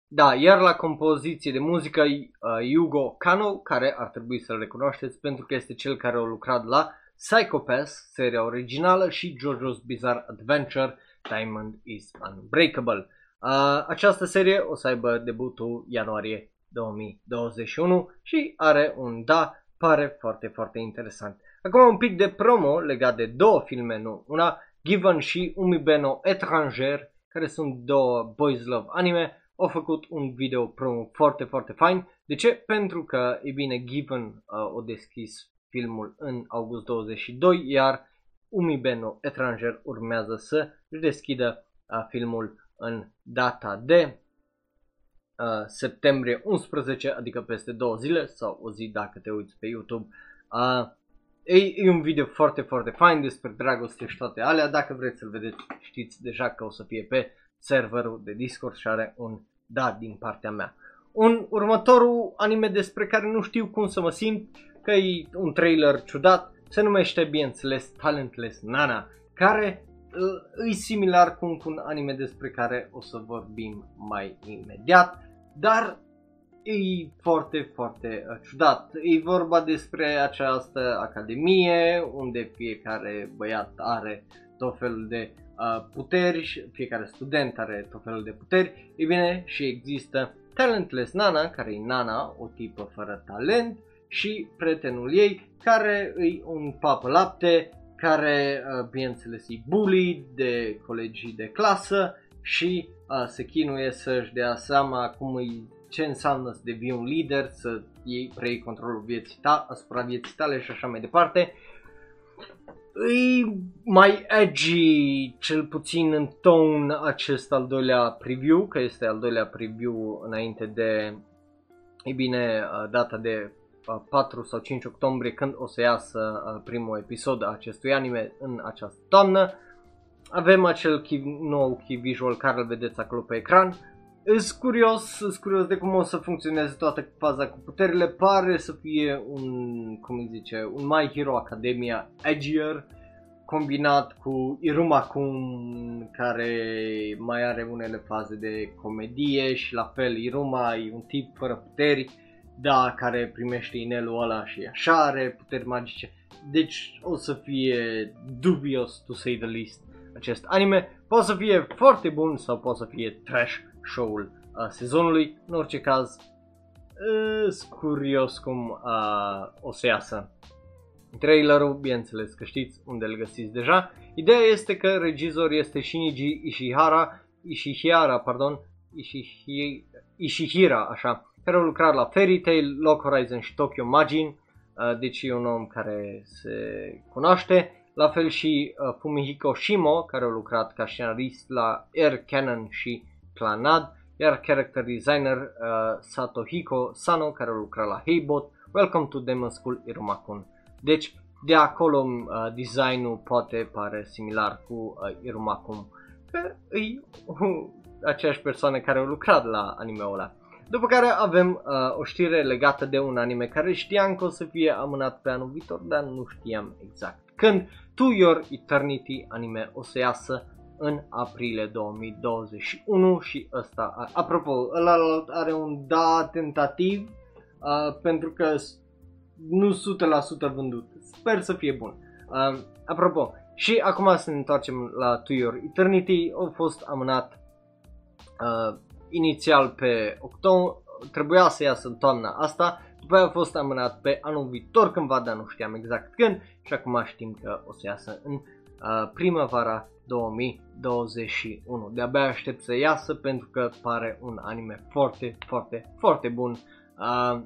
da, iar la compoziție de muzică, uh, Yugo Kano, care ar trebui să-l recunoașteți pentru că este cel care a lucrat la Psychopath, seria originală, și JoJo's Bizarre Adventure, Diamond is Unbreakable. Uh, această serie o să aibă debutul ianuarie 2021 și are un da, pare foarte, foarte interesant. Acum un pic de promo legat de două filme, nu una, Given și Umibeno Etranger, care sunt două boys love anime, au făcut un video promo foarte, foarte fain. De ce? Pentru că, e bine, Given uh, o deschis filmul în august 22, iar Umi Beno Etranger urmează să își deschidă uh, filmul în data de uh, septembrie 11, adică peste două zile sau o zi dacă te uiți pe YouTube. Uh, e, e un video foarte, foarte fain despre dragoste și toate alea. Dacă vreți să-l vedeți, știți deja că o să fie pe serverul de Discord și are un da din partea mea. Un următorul anime despre care nu știu cum să mă simt, că e un trailer ciudat, se numește bineînțeles Talentless Nana, care uh, e similar cu un anime despre care o să vorbim mai imediat. dar e foarte, foarte uh, ciudat. E vorba despre această academie unde fiecare băiat are tot felul de uh, puteri și fiecare student are tot felul de puteri. E bine, și există Talentless Nana, care e Nana, o tipă fără talent, și prietenul ei, care e un papă lapte, care, uh, bineînțeles, e bully de colegii de clasă și uh, se chinuie să-și dea seama cum îi, ce înseamnă să devii un lider, să iei, preiei controlul vieții ta, asupra vieții tale și așa mai departe. E mai edgy, cel puțin în ton acest al doilea preview, că este al doilea preview înainte de, e bine, uh, data de 4 sau 5 octombrie când o să iasă primul episod a acestui anime în această toamnă. Avem acel key, nou key visual care îl vedeți acolo pe ecran. Îs curios, sunt curios de cum o să funcționeze toată faza cu puterile. Pare să fie un, cum îi zice, un My Hero Academia edgier combinat cu Iruma-kun care mai are unele faze de comedie și la fel Iruma e un tip fără puteri da, care primește inelul ăla și așa are puteri magice. Deci o să fie dubios, to say the least, acest anime. Poate să fie foarte bun sau poate să fie trash show-ul uh, sezonului. În orice caz, sunt curios cum uh, o să iasă trailerul, bineînțeles că știți unde îl găsiți deja. Ideea este că regizor este Shinji Ishihara, Ishihara, pardon, Ishihi, Ishihira, așa, care au lucrat la Fairy Tail, Lock Horizon și Tokyo Majin, uh, deci e un om care se cunoaște. La fel și uh, Fumihiko Shimo, care a lucrat ca scenarist la Air Cannon și Planad, iar character designer uh, Satohiko Sano, care a lucrat la Heybot, Welcome to Demon School Irumakun. Deci, de acolo uh, designul poate pare similar cu uh, Irumakun, că e uh, aceeași persoană care a lucrat la anime-ul ăla. După care avem uh, o știre legată de un anime care știam că o să fie amânat pe anul viitor, dar nu știam exact când. To Your Eternity anime o să iasă în aprilie 2021 și ăsta, apropo, ăla are un da tentativ uh, pentru că nu 100% vândut. Sper să fie bun. Uh, apropo, și acum să ne întoarcem la To Your Eternity, a fost amânat uh, inițial pe octombrie, trebuia să iasă în toamna asta, după aia a fost amânat pe anul viitor cândva, dar nu știam exact când și acum știm că o să iasă în uh, primăvara 2021. De-abia aștept să iasă pentru că pare un anime foarte, foarte, foarte bun. Uh,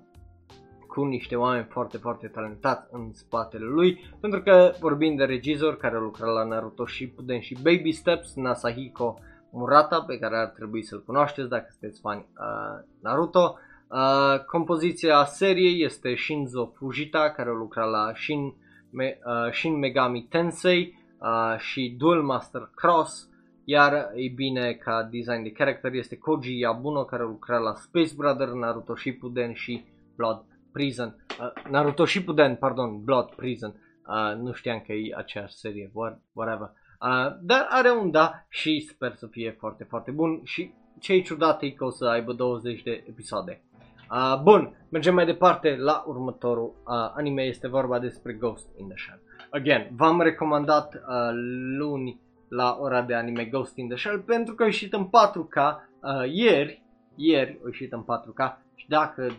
cu niște oameni foarte, foarte talentați în spatele lui, pentru că vorbim de regizor care a lucrat la Naruto Shippuden și Baby Steps, Nasahiko Murata, pe care ar trebui să-l cunoașteți dacă sunteți fani uh, Naruto. Uh, compoziția seriei este Shinzo Fujita, care a lucrat la Shin, Me, uh, Shin Megami Tensei uh, și Duel Master Cross, iar, e bine, ca design de character este Koji Yabuno, care a lucrat la Space Brother, Naruto Shippuden și Blood Prison. Uh, Naruto Shippuden, pardon, Blood Prison. Uh, nu știam că e aceeași serie, whatever. Uh, dar are un da și sper să fie foarte, foarte bun și ce e ciudat e că o să aibă 20 de episoade. Uh, bun, mergem mai departe la următorul uh, anime, este vorba despre Ghost in the Shell. Again, v-am recomandat uh, luni la ora de anime Ghost in the Shell pentru că a ieșit în 4K uh, ieri, ieri a ieșit în 4K și dacă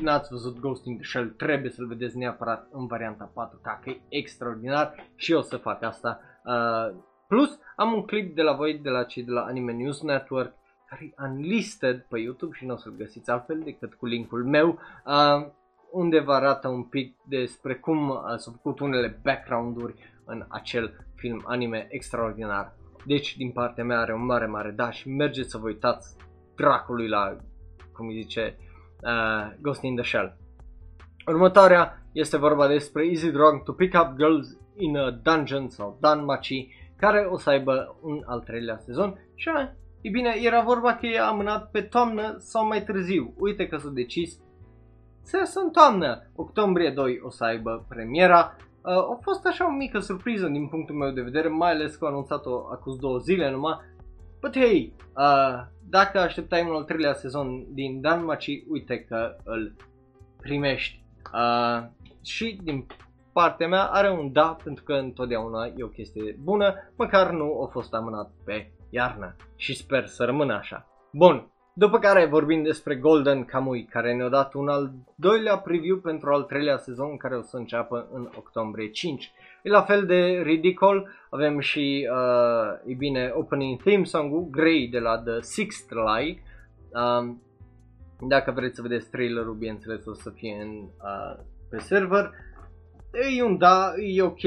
n-ați văzut Ghost in the Shell, trebuie să-l vedeți neapărat în varianta 4K, că e extraordinar și eu o să fac asta. Uh, plus, am un clip de la voi, de la cei de la Anime News Network, care e unlisted pe YouTube și nu o să-l găsiți altfel decât cu linkul meu, uh, unde vă arată un pic despre cum uh, s-au făcut unele background-uri în acel film anime extraordinar. Deci, din partea mea are un mare, mare da și mergeți să vă uitați dracului la, cum îi zice, uh, Ghost in the Shell. Următoarea este vorba despre Easy Drug to Pick Up Girls in a Dungeon sau Danmachi, care o să aibă un al treilea sezon și e bine, era vorba că e amânat pe toamnă sau mai târziu. Uite că s-a decis să iasă în toamnă. Octombrie 2 o să aibă premiera. Uh, a fost așa o mică surpriză din punctul meu de vedere, mai ales că au anunțat-o acum două zile numai, But hey, uh, dacă așteptai un al treilea sezon din Danmachi, uite că îl primești. Uh, și din partea mea are un da, pentru că întotdeauna e o chestie bună, măcar nu a fost amânat pe iarnă și sper să rămână așa. Bun, după care vorbim despre Golden Kamui, care ne-a dat un al doilea preview pentru al treilea sezon, care o să înceapă în octombrie 5. E la fel de ridicol, avem și, uh, e bine, opening theme song-ul, Grey de la The Sixth Lie. Um, dacă vreți să vedeți trailerul, bineînțeles, o să fie în, uh, pe server. E un da, e ok,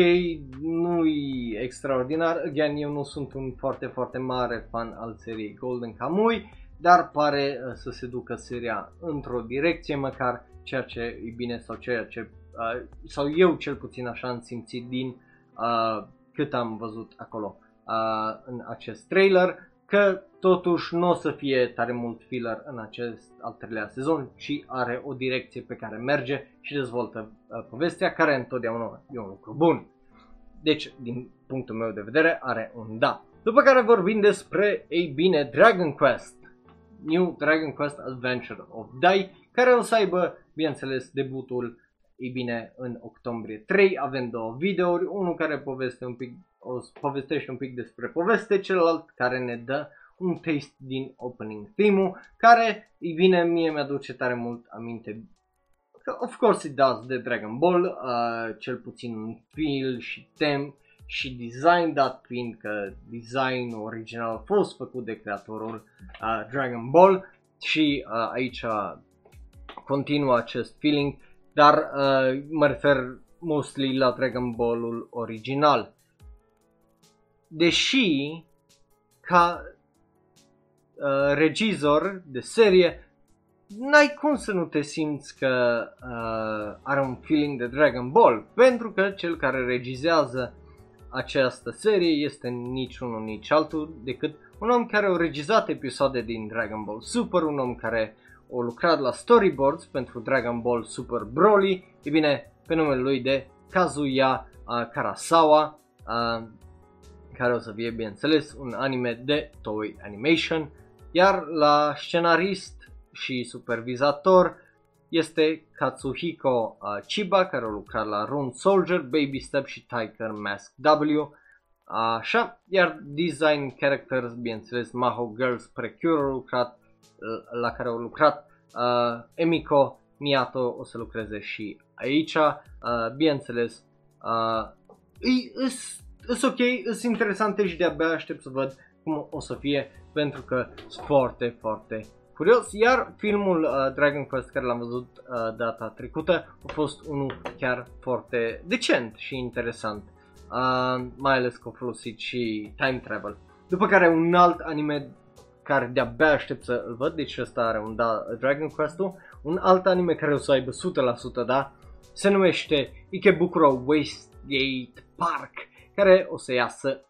nu e extraordinar. Again, eu nu sunt un foarte, foarte mare fan al seriei Golden Kamui, dar pare uh, să se ducă seria într-o direcție măcar, ceea ce e bine sau ceea ce, uh, sau eu cel puțin așa am simțit din uh, cât am văzut acolo uh, în acest trailer, că totuși nu o să fie tare mult filler în acest al treilea sezon, ci are o direcție pe care merge și dezvoltă uh, povestea, care întotdeauna e un lucru bun. Deci, din punctul meu de vedere, are un da. După care vorbim despre, ei bine, Dragon Quest. New Dragon Quest Adventure of Dai, care o să aibă, bineînțeles, debutul, ei bine, în octombrie 3. Avem două videouri, unul care poveste un pic, o povestește un pic despre poveste, celălalt care ne dă un taste din opening theme-ul, care, ei bine, mie mi-aduce tare mult aminte Of course it does de Dragon Ball, uh, cel puțin un feel și tem și design, dat fiind că designul original a fost făcut de creatorul uh, Dragon Ball și uh, aici continuă acest feeling, dar uh, mă refer mostly la Dragon Ball-ul original. Deși ca uh, regizor de serie n-ai cum să nu te simți că uh, are un feeling de Dragon Ball, pentru că cel care regizează această serie este nici unul, nici altul decât un om care a regizat episoade din Dragon Ball Super, un om care a lucrat la storyboards pentru Dragon Ball Super Broly, e bine, pe numele lui de Kazuya uh, Karasawa, uh, care o să fie, bineînțeles, un anime de Toei Animation, iar la scenarist și supervizator este Katsuhiko uh, Chiba, care a lucrat la Rune Soldier, Baby Step și Tiger Mask W. Așa, iar design characters, bineînțeles, Maho Girls Precure a lucrat, uh, la care au lucrat uh, Emiko Miyato o să lucreze și aici, uh, bineînțeles, uh, e ok, sunt interesante și de-abia aștept să văd cum o să fie, pentru că sunt foarte, foarte curios, iar filmul uh, Dragon Quest care l-am văzut uh, data trecută a fost unul chiar foarte decent și interesant, uh, mai ales că a folosit și time travel. După care un alt anime care de-abia aștept să îl văd, deci ăsta are un da, Dragon Quest-ul, un alt anime care o să aibă 100% da, se numește Ikebukuro Wastegate Park, care o să iasă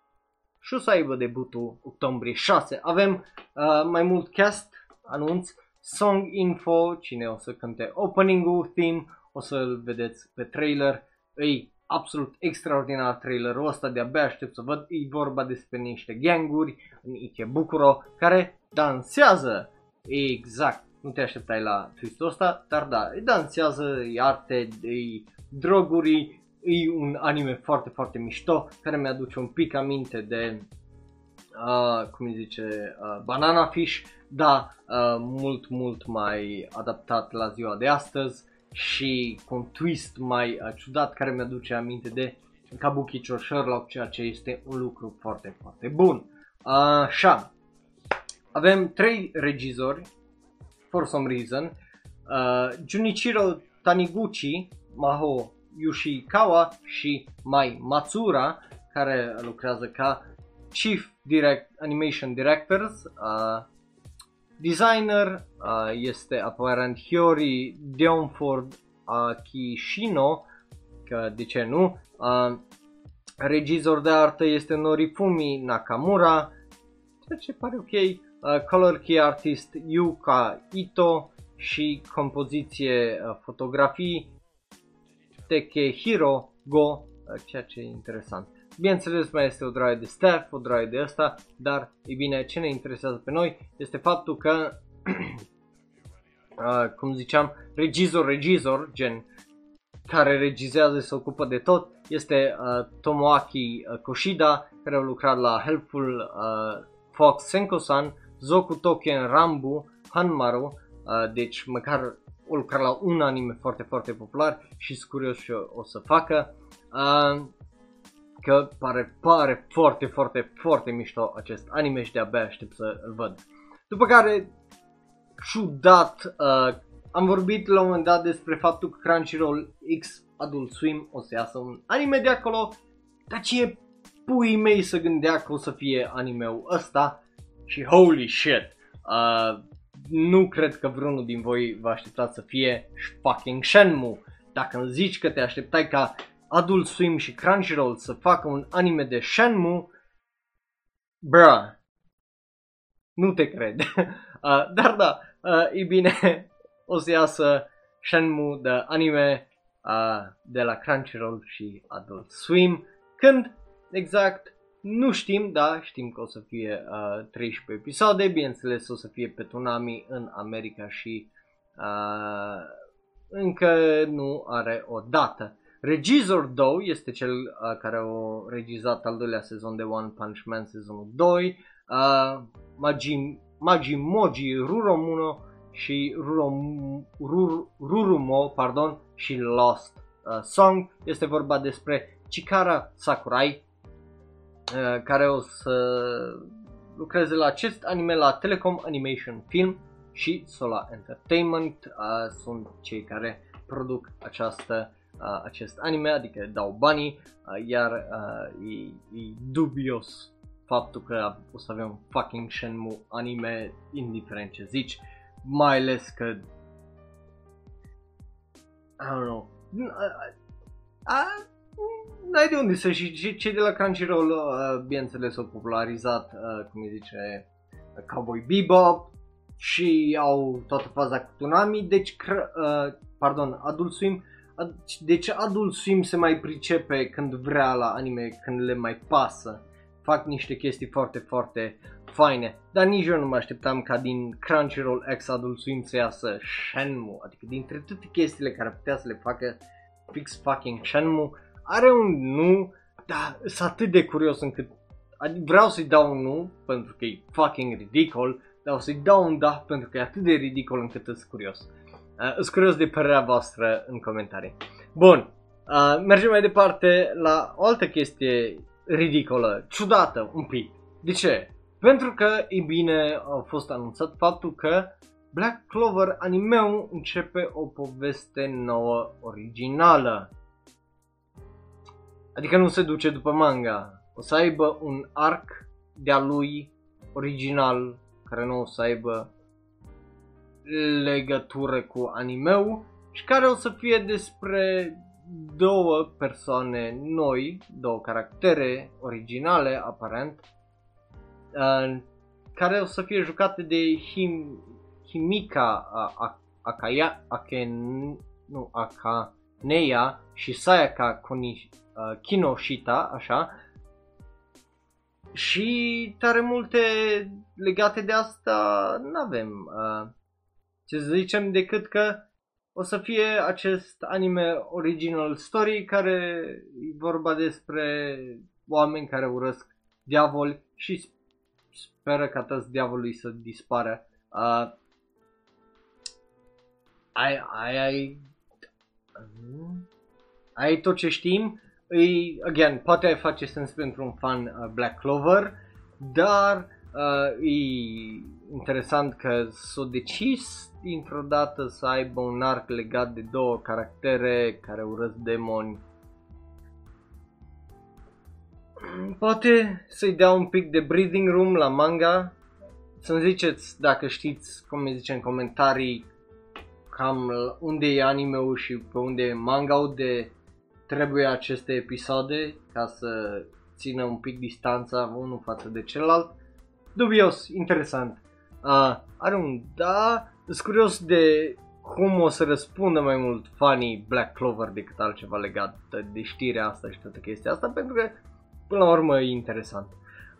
și o să aibă debutul octombrie 6. Avem uh, mai mult cast anunț, song info, cine o să cânte opening-ul, theme, o să-l vedeți pe trailer, e absolut extraordinar trailerul ăsta, de-abia aștept să văd, e vorba despre niște ganguri în Ikebukuro care dansează, exact, nu te așteptai la twistul ăsta, dar da, dansează, e arte, e droguri, e un anime foarte, foarte mișto, care mi-aduce un pic aminte de, uh, cum îi zice, uh, Banana Fish, da, uh, mult, mult mai adaptat la ziua de astăzi și cu un twist mai uh, ciudat care mi-aduce aminte de Kabukicho Sherlock, ceea ce este un lucru foarte, foarte bun. Așa, avem trei regizori, for some reason, uh, Junichiro Taniguchi, Maho Yoshikawa și Mai Matsura, care lucrează ca Chief Direct, Animation Directors, uh, Designer uh, este aparent Hyori Deonford Akishino, că de ce nu, uh, regizor de artă este Norifumi Nakamura, ceea ce pare ok, uh, color key artist Yuka Ito și compoziție uh, fotografii Tekehiro Go, uh, ceea ce e interesant. Bineînțeles mai este o droaie de staff, o droaie de asta, dar e bine, ce ne interesează pe noi este faptul că, uh, cum ziceam, regizor, regizor, gen care regizează se ocupă de tot, este uh, Tomoaki uh, Koshida, care a lucrat la Helpful uh, Fox Senko-san, Zoku Token Rambu, Hanmaru, uh, deci măcar o lucrat la un anime foarte, foarte popular și sunt curios și o, o să facă. Uh, că pare, pare foarte, foarte, foarte mișto acest anime și de-abia aștept să îl văd. După care, ciudat, uh, am vorbit la un moment dat despre faptul că Crunchyroll X Adult Swim o să iasă un anime de acolo, dar ce pui mei să gândea că o să fie animeul ăsta și holy shit, uh, nu cred că vreunul din voi vă așteptați să fie fucking Shenmue. Dacă îmi zici că te așteptai ca Adult Swim și Crunchyroll să facă un anime de Shenmue, bruh, nu te cred. uh, dar da, uh, e bine, o să iasă Shenmue de anime uh, de la Crunchyroll și Adult Swim. Când exact nu știm, da, știm că o să fie uh, 13 episoade, bineînțeles o să fie pe Tsunami în America și uh, încă nu are o dată. Regizor 2 este cel uh, care a regizat al doilea sezon de One Punch Man sezonul 2, uh, Magi, Magi Moji Ruromuno și Rurom, Rur, Rurumo pardon, și Lost uh, Song. Este vorba despre Chikara Sakurai, uh, care o să lucreze la acest anime la Telecom Animation Film și Solar Entertainment. Uh, sunt cei care produc această uh, acest anime, adică dau banii, uh, iar uh, e, e dubios faptul că o să avem fucking Shenmue anime, indiferent ce zici, mai ales că I don't know, n-ai de unde să și cei de la Crunchyroll, uh, bineînțeles, au popularizat, uh, cum îi zice, Cowboy Bebop și au toată faza cu Tsunami, deci, uh, pardon, Adult Swim deci Adult Swim se mai pricepe când vrea la anime, când le mai pasă. Fac niște chestii foarte, foarte faine. Dar nici eu nu mă așteptam ca din Crunchyroll X Adult Swim să iasă Shenmue. Adică dintre toate chestiile care putea să le facă fix fucking Shenmue, are un nu, dar sunt atât de curios încât adică vreau să-i dau un nu, pentru că e fucking ridicol, dar o să-i dau un da pentru că e atât de ridicol încât sunt curios. Uh, sunt curios de părerea voastră în comentarii. Bun, uh, mergem mai departe la o altă chestie ridicolă, ciudată un pic. De ce? Pentru că, e bine, a fost anunțat faptul că Black Clover animeul începe o poveste nouă originală. Adică nu se duce după manga. O să aibă un arc de-a lui original care nu o să aibă legătură cu animeul și care o să fie despre două persoane noi, două caractere originale aparent, uh, care o să fie jucate de Him, Himika Akaya, Aken, nu, Akaneya și Sayaka Koni, uh, Kinoshita, așa, și tare multe legate de asta nu avem. Uh, ce să zicem decât că o să fie acest anime original story care e vorba despre oameni care urăsc diavoli și speră ca toți diavolii să dispară. Uh, ai, ai, ai, ai tot ce știm. Îi, again, poate ai face sens pentru un fan uh, Black Clover, dar uh, e interesant că s-a decis dintr-o dată să aibă un arc legat de două caractere care urăsc demoni. Poate să-i dea un pic de breathing room la manga. Să-mi ziceți dacă știți, cum mi zice în comentarii, cam unde e anime-ul și pe unde e manga de trebuie aceste episoade ca să țină un pic distanța unul față de celălalt. Dubios, interesant. Uh, are un da, sunt curios de cum o să răspundă mai mult fanii Black Clover decât altceva legat de știrea asta și toată chestia asta, pentru că până la urmă e interesant.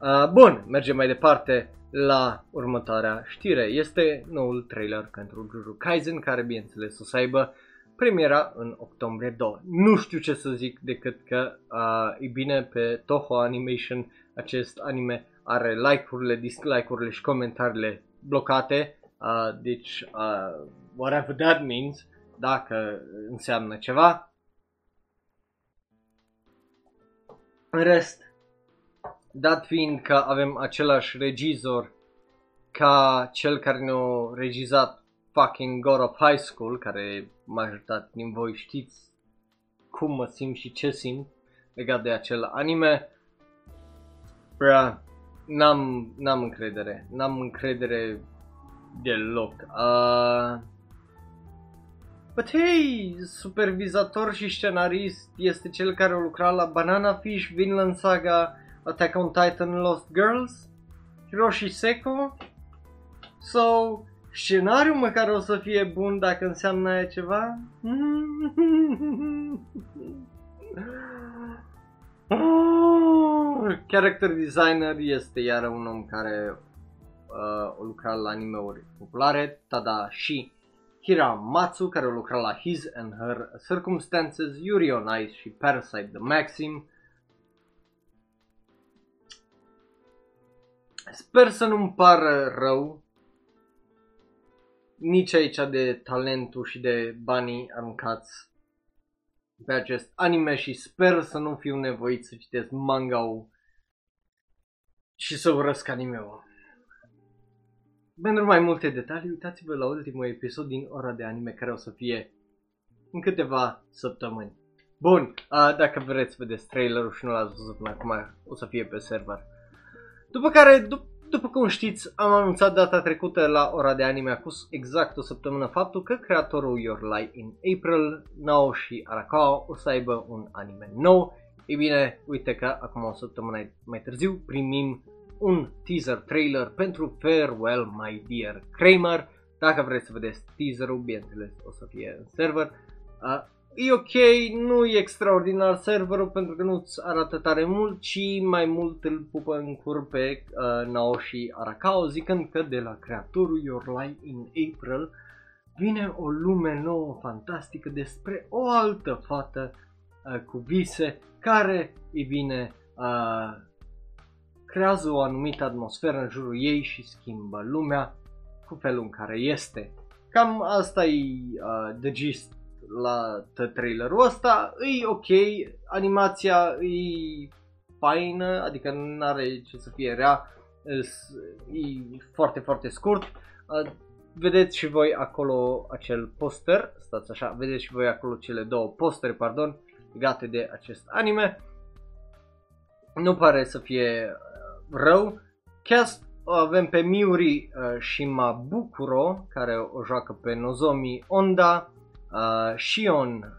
Uh, bun, mergem mai departe la următoarea știre. Este noul trailer pentru Jujutsu Kaisen, care bineînțeles o să aibă premiera în octombrie 2. Nu știu ce să zic decât că uh, e bine pe Toho Animation acest anime are like-urile, dislike-urile și comentariile blocate, uh, deci uh, whatever that means, dacă înseamnă ceva. În rest, dat fiind că avem același regizor ca cel care ne-a regizat fucking God of High School, care majoritatea din voi știți cum mă simt și ce simt legat de acel anime. Bra, n-am, n-am încredere, n-am încredere deloc. Uh, but hey, supervizator și scenarist este cel care a lucrat la Banana Fish, Vinland Saga, Attack on Titan, Lost Girls, Hiroshi Seko. So, scenariul măcar o să fie bun dacă înseamnă aia ceva. Character designer este iar un om care uh, a lucrat la anime-uri populare, Tada și Hiramatsu, care a lucrat la His and Her Circumstances, Yuri on Ice și Parasite the Maxim. Sper să nu-mi pară rău nici aici de talentul și de banii aruncați pe acest anime și sper să nu fiu nevoit să citesc manga și să urăsc anime-ul. Pentru mai multe detalii, uitați-vă la ultimul episod din ora de anime care o să fie în câteva săptămâni. Bun, a, dacă vreți să vedeți trailerul și nu l-ați văzut până acum, o să fie pe server. După care, dup- după cum știți, am anunțat data trecută la ora de anime acum exact o săptămână faptul că creatorul Your Light in April, Naoshi Arakawa, o să aibă un anime nou. Ei bine, uite că acum o săptămână mai târziu primim un teaser trailer pentru Farewell My Dear Kramer. Dacă vreți să vedeți teaserul, bineînțeles o să fie în server. Uh, e ok, nu e extraordinar serverul pentru că nu-ți arată tare mult, ci mai mult îl pupă în cur pe uh, Naoshi Arakao, zicând că de la creatorul Your Light in April vine o lume nouă, fantastică, despre o altă fată uh, cu vise, care, e bine, uh, creează o anumită atmosferă în jurul ei și schimbă lumea cu felul în care este. Cam asta e uh, the gist la trailerul ăsta, e ok, animația e faină, adică nu are ce să fie rea, e foarte, foarte scurt. Vedeți și voi acolo acel poster, stați așa, vedeți și voi acolo cele două postere, pardon, legate de acest anime. Nu pare să fie rău. Cast avem pe Miuri uh, și Mabukuro, care o joacă pe Nozomi Onda, uh, Shion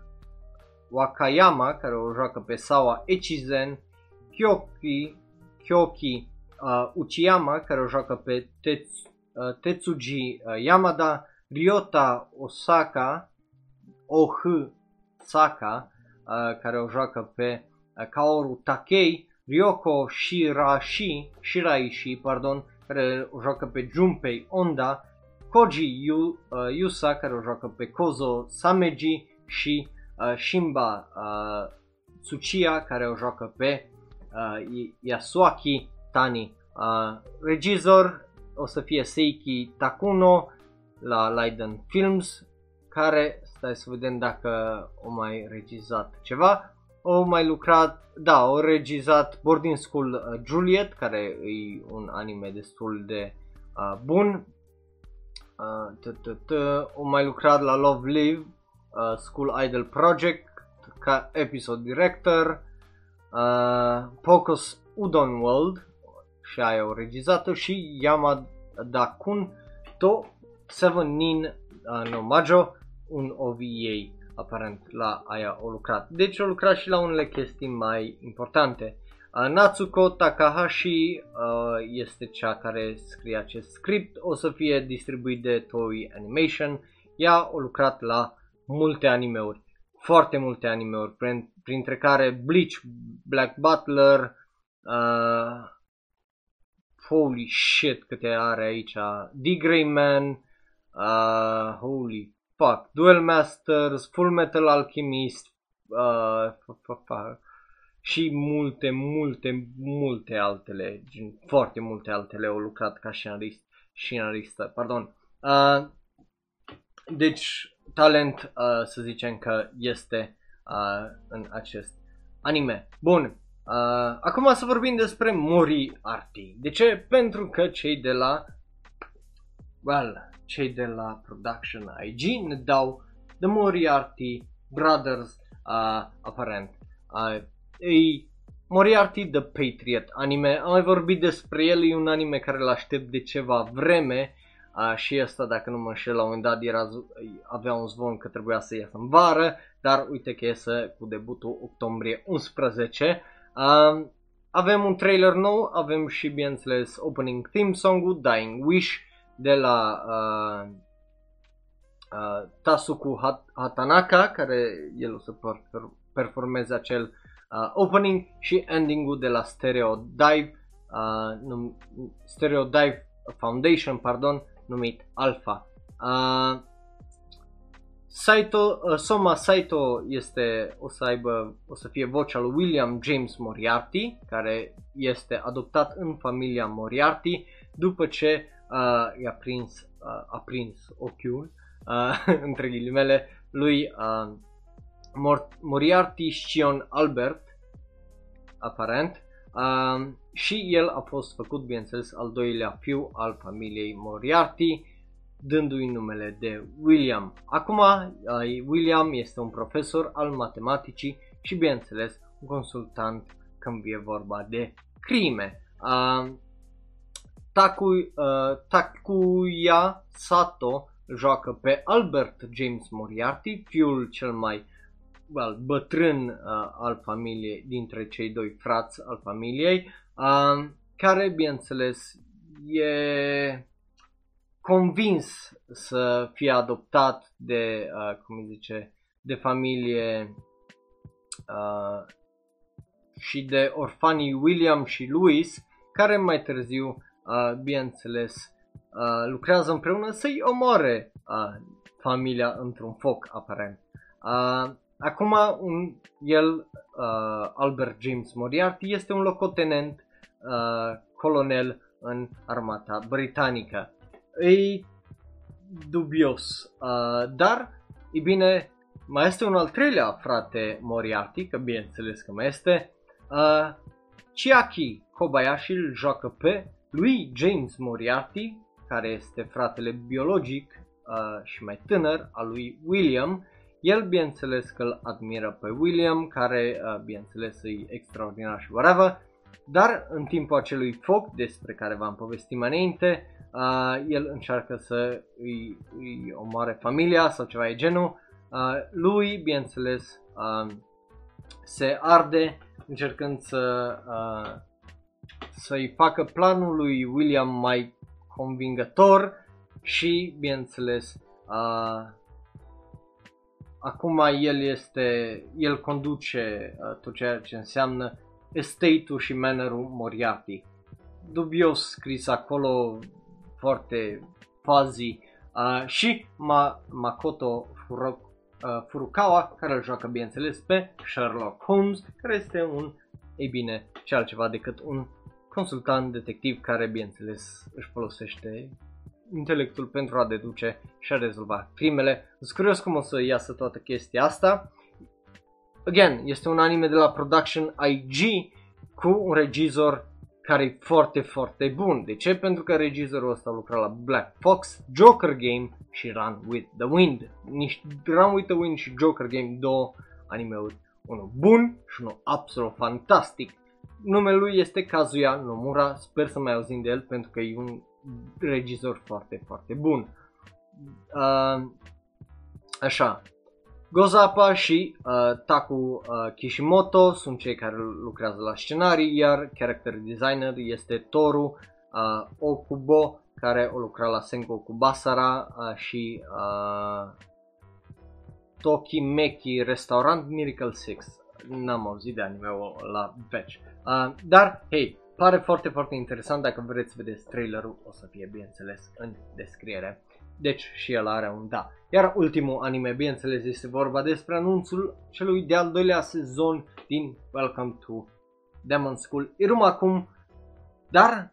Wakayama, care o joacă pe Sawa Echizen, Kyoki, Kyoki uh, Uchiyama, care o joacă pe Tets, uh, Tetsuji uh, Yamada, Ryota Osaka, Oh Saka, uh, care o joacă pe uh, Kaoru Takei, Ryoko Shirashi, Shiraishi, pardon, care o joacă pe Junpei Onda, Koji Yu, uh, Yusa, care o joacă pe Kozo Sameji și uh, Shimba uh, Tsuchiya, care o joacă pe uh, Yasuaki Tani. Uh, regizor o să fie Seiki Takuno la Leiden Films, care, stai să vedem dacă o mai regizat ceva, o mai lucrat, da, o regizat Boarding School uh, Juliet, care e un anime destul de uh, bun, o mai lucrat la Love Live, uh, School Idol Project, ca episode director, uh, Pocus Udon World, și aia o regizată, și Yamada Kun To Seven Nin uh, no Majo, un OVA aparent la aia o lucrat. Deci o lucrat și la unele chestii mai importante. Uh, Natsuko Takahashi uh, este cea care scrie acest script, o să fie distribuit de Toei Animation. Ea a lucrat la multe animeuri, foarte multe animeuri, printre care Bleach, Black Butler, Uh, holy shit câte are aici. The Grey Man, uh, holy fuck, Duel Masters, Full Metal Alchemist, uh, și multe, multe, multe altele, foarte multe altele au lucrat ca scenarist, scenaristă, pardon. Uh, deci, talent, uh, să zicem că este uh, în acest anime. Bun, uh, acum să vorbim despre Moriarty. De ce? Pentru că cei de la, well, cei de la Production IG ne dau The Moriarty Brothers, uh, aparent. Uh, e Moriarty The Patriot anime, am mai vorbit despre el, e un anime care îl aștept de ceva vreme uh, și ăsta, dacă nu mă înșel, la un moment dat era, avea un zvon că trebuia să iasă în vară, dar uite că iese cu debutul octombrie 11. Uh, avem un trailer nou, avem și, bineînțeles, opening theme song-ul Dying Wish de la uh, uh, Tasuku Hat- Hatanaka, care el o să performeze acel uh, opening și ending-ul de la Stereo Dive, uh, num- Stereo Dive Foundation, pardon, numit Alpha. Uh, Saito, uh, Soma Saito este, o să aibă, o să fie vocea lui William James Moriarty, care este adoptat în familia Moriarty după ce uh, i-a prins, uh, a prins ochiul, uh, între ghilimele, lui uh, Mor- Moriarty Shion Albert, aparent, uh, și el a fost făcut, bineînțeles, al doilea fiu al familiei Moriarty, dându-i numele de William. Acum, William este un profesor al matematicii și, bineînțeles, un consultant când e vorba de crime. Uh, Taku, uh, Takuya Sato joacă pe Albert James Moriarty, fiul cel mai well, bătrân uh, al familiei, dintre cei doi frați al familiei, uh, care, bineînțeles, e convins să fie adoptat de, uh, cum îi zice, de familie uh, și de orfanii William și Louis, care mai târziu, uh, bineînțeles, uh, lucrează împreună să-i omoare uh, familia într-un foc, aparent. Uh, acum, un, el, uh, Albert James Moriarty, este un locotenent uh, colonel în armata britanică e dubios. Uh, dar, e bine, mai este un al treilea frate Moriarty, că bineînțeles că mai este. Uh, Chiaki Kobayashi îl joacă pe lui James Moriarty, care este fratele biologic uh, și mai tânăr al lui William. El, bineînțeles că îl admiră pe William, care, uh, bineînțeles, e extraordinar și whatever. Dar în timpul acelui foc despre care v-am povestit mai înainte, uh, el încearcă să îi, îi omoare familia sau ceva de genul. Uh, lui, bineînțeles, uh, se arde încercând să, uh, să-i facă planul lui William mai convingător și, bineînțeles, uh, acum el este, el conduce uh, tot ceea ce înseamnă estate-ul și manerul Moriarty. Dubios scris acolo, foarte fuzzy. Uh, și Ma- Makoto Furo- uh, Furukawa, care îl joacă, bineînțeles, pe Sherlock Holmes, care este un, ei bine, ce altceva decât un consultant detectiv care, bineînțeles, își folosește intelectul pentru a deduce și a rezolva crimele. Sunt curios cum o să iasă toată chestia asta. Again, este un anime de la Production IG cu un regizor care e foarte, foarte bun. De ce? Pentru că regizorul ăsta a lucrat la Black Fox, Joker Game și Run with the Wind. Nici Run with the Wind și Joker Game, două animeuri, unul bun și unul absolut fantastic. Numele lui este Kazuya Nomura, sper să mai auzim de el pentru că e un regizor foarte, foarte bun. Uh, așa, Gozapa și uh, Taku uh, Kishimoto sunt cei care lucrează la scenarii, iar character designer este Toru uh, Okubo, care o lucra la Sengoku Basara uh, și uh, Tokimeki Restaurant Miracle 6. n-am auzit de anime la Fetch. Uh, dar, hei, pare foarte, foarte interesant, dacă vreți să vedeți trailerul, o să fie, bineînțeles, în descriere. Deci și el are un da. Iar ultimul anime, bineînțeles, este vorba despre anunțul celui de-al doilea sezon din Welcome to Demon School Irumakum. Dar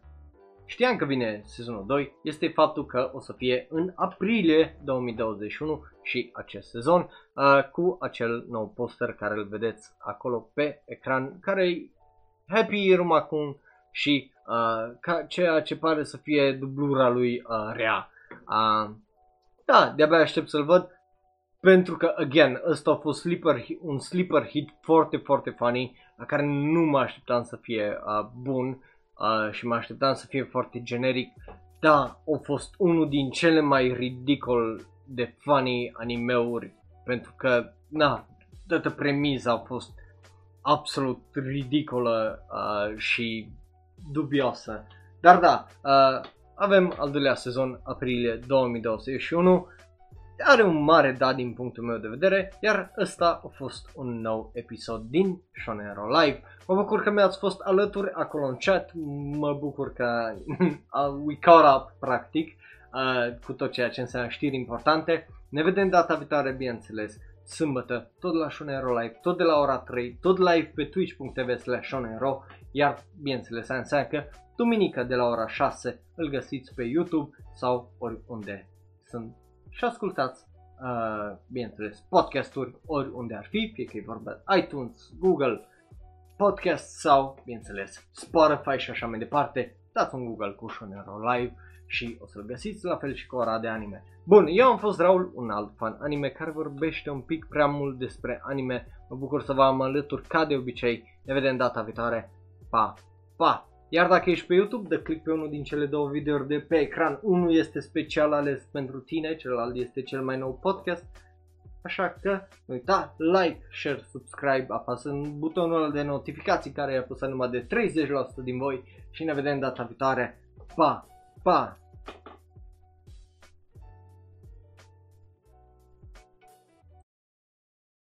știam că vine sezonul 2, este faptul că o să fie în aprilie 2021 și acest sezon uh, cu acel nou poster care îl vedeți acolo pe ecran, care e Happy Irumakun și uh, ca ceea ce pare să fie dublura lui uh, Rea. Uh, da, de-abia aștept să-l văd pentru că, again, ăsta a fost sleeper, un sleeper hit foarte, foarte funny la care nu mă așteptam să fie uh, bun uh, și mă așteptam să fie foarte generic. Da, a fost unul din cele mai ridicol de funny animeuri pentru că, na, toată premiza a fost absolut ridicolă uh, și dubioasă. Dar da, uh, avem al doilea sezon, aprilie 2021. Are un mare da din punctul meu de vedere, iar ăsta a fost un nou episod din Shonero Live. Mă bucur că mi-ați fost alături acolo în chat, mă bucur că we caught up, practic, uh, cu tot ceea ce înseamnă știri importante. Ne vedem data viitoare, bineînțeles, sâmbătă, tot la Shonero Live, tot de la ora 3, tot live pe twitch.tv slash Shonero, iar, bineînțeles, înseamnă că duminică de la ora 6 îl găsiți pe YouTube sau oriunde sunt și ascultați, uh, bineînțeles, podcasturi oriunde ar fi, fie că e vorba de iTunes, Google, Podcast sau, bineînțeles, Spotify și așa mai departe. Dați un Google cu Shonero Live și o să-l găsiți la fel și cu ora de anime. Bun, eu am fost Raul, un alt fan anime care vorbește un pic prea mult despre anime. Mă bucur să vă am alături ca de obicei. Ne vedem data viitoare. Pa, pa! Iar dacă ești pe YouTube, dă click pe unul din cele două videouri de pe ecran. Unul este special ales pentru tine, celălalt este cel mai nou podcast. Așa că, uita, like, share, subscribe, apasă butonul de notificații care i-a pus numai de 30% din voi și ne vedem data viitoare. Pa, pa!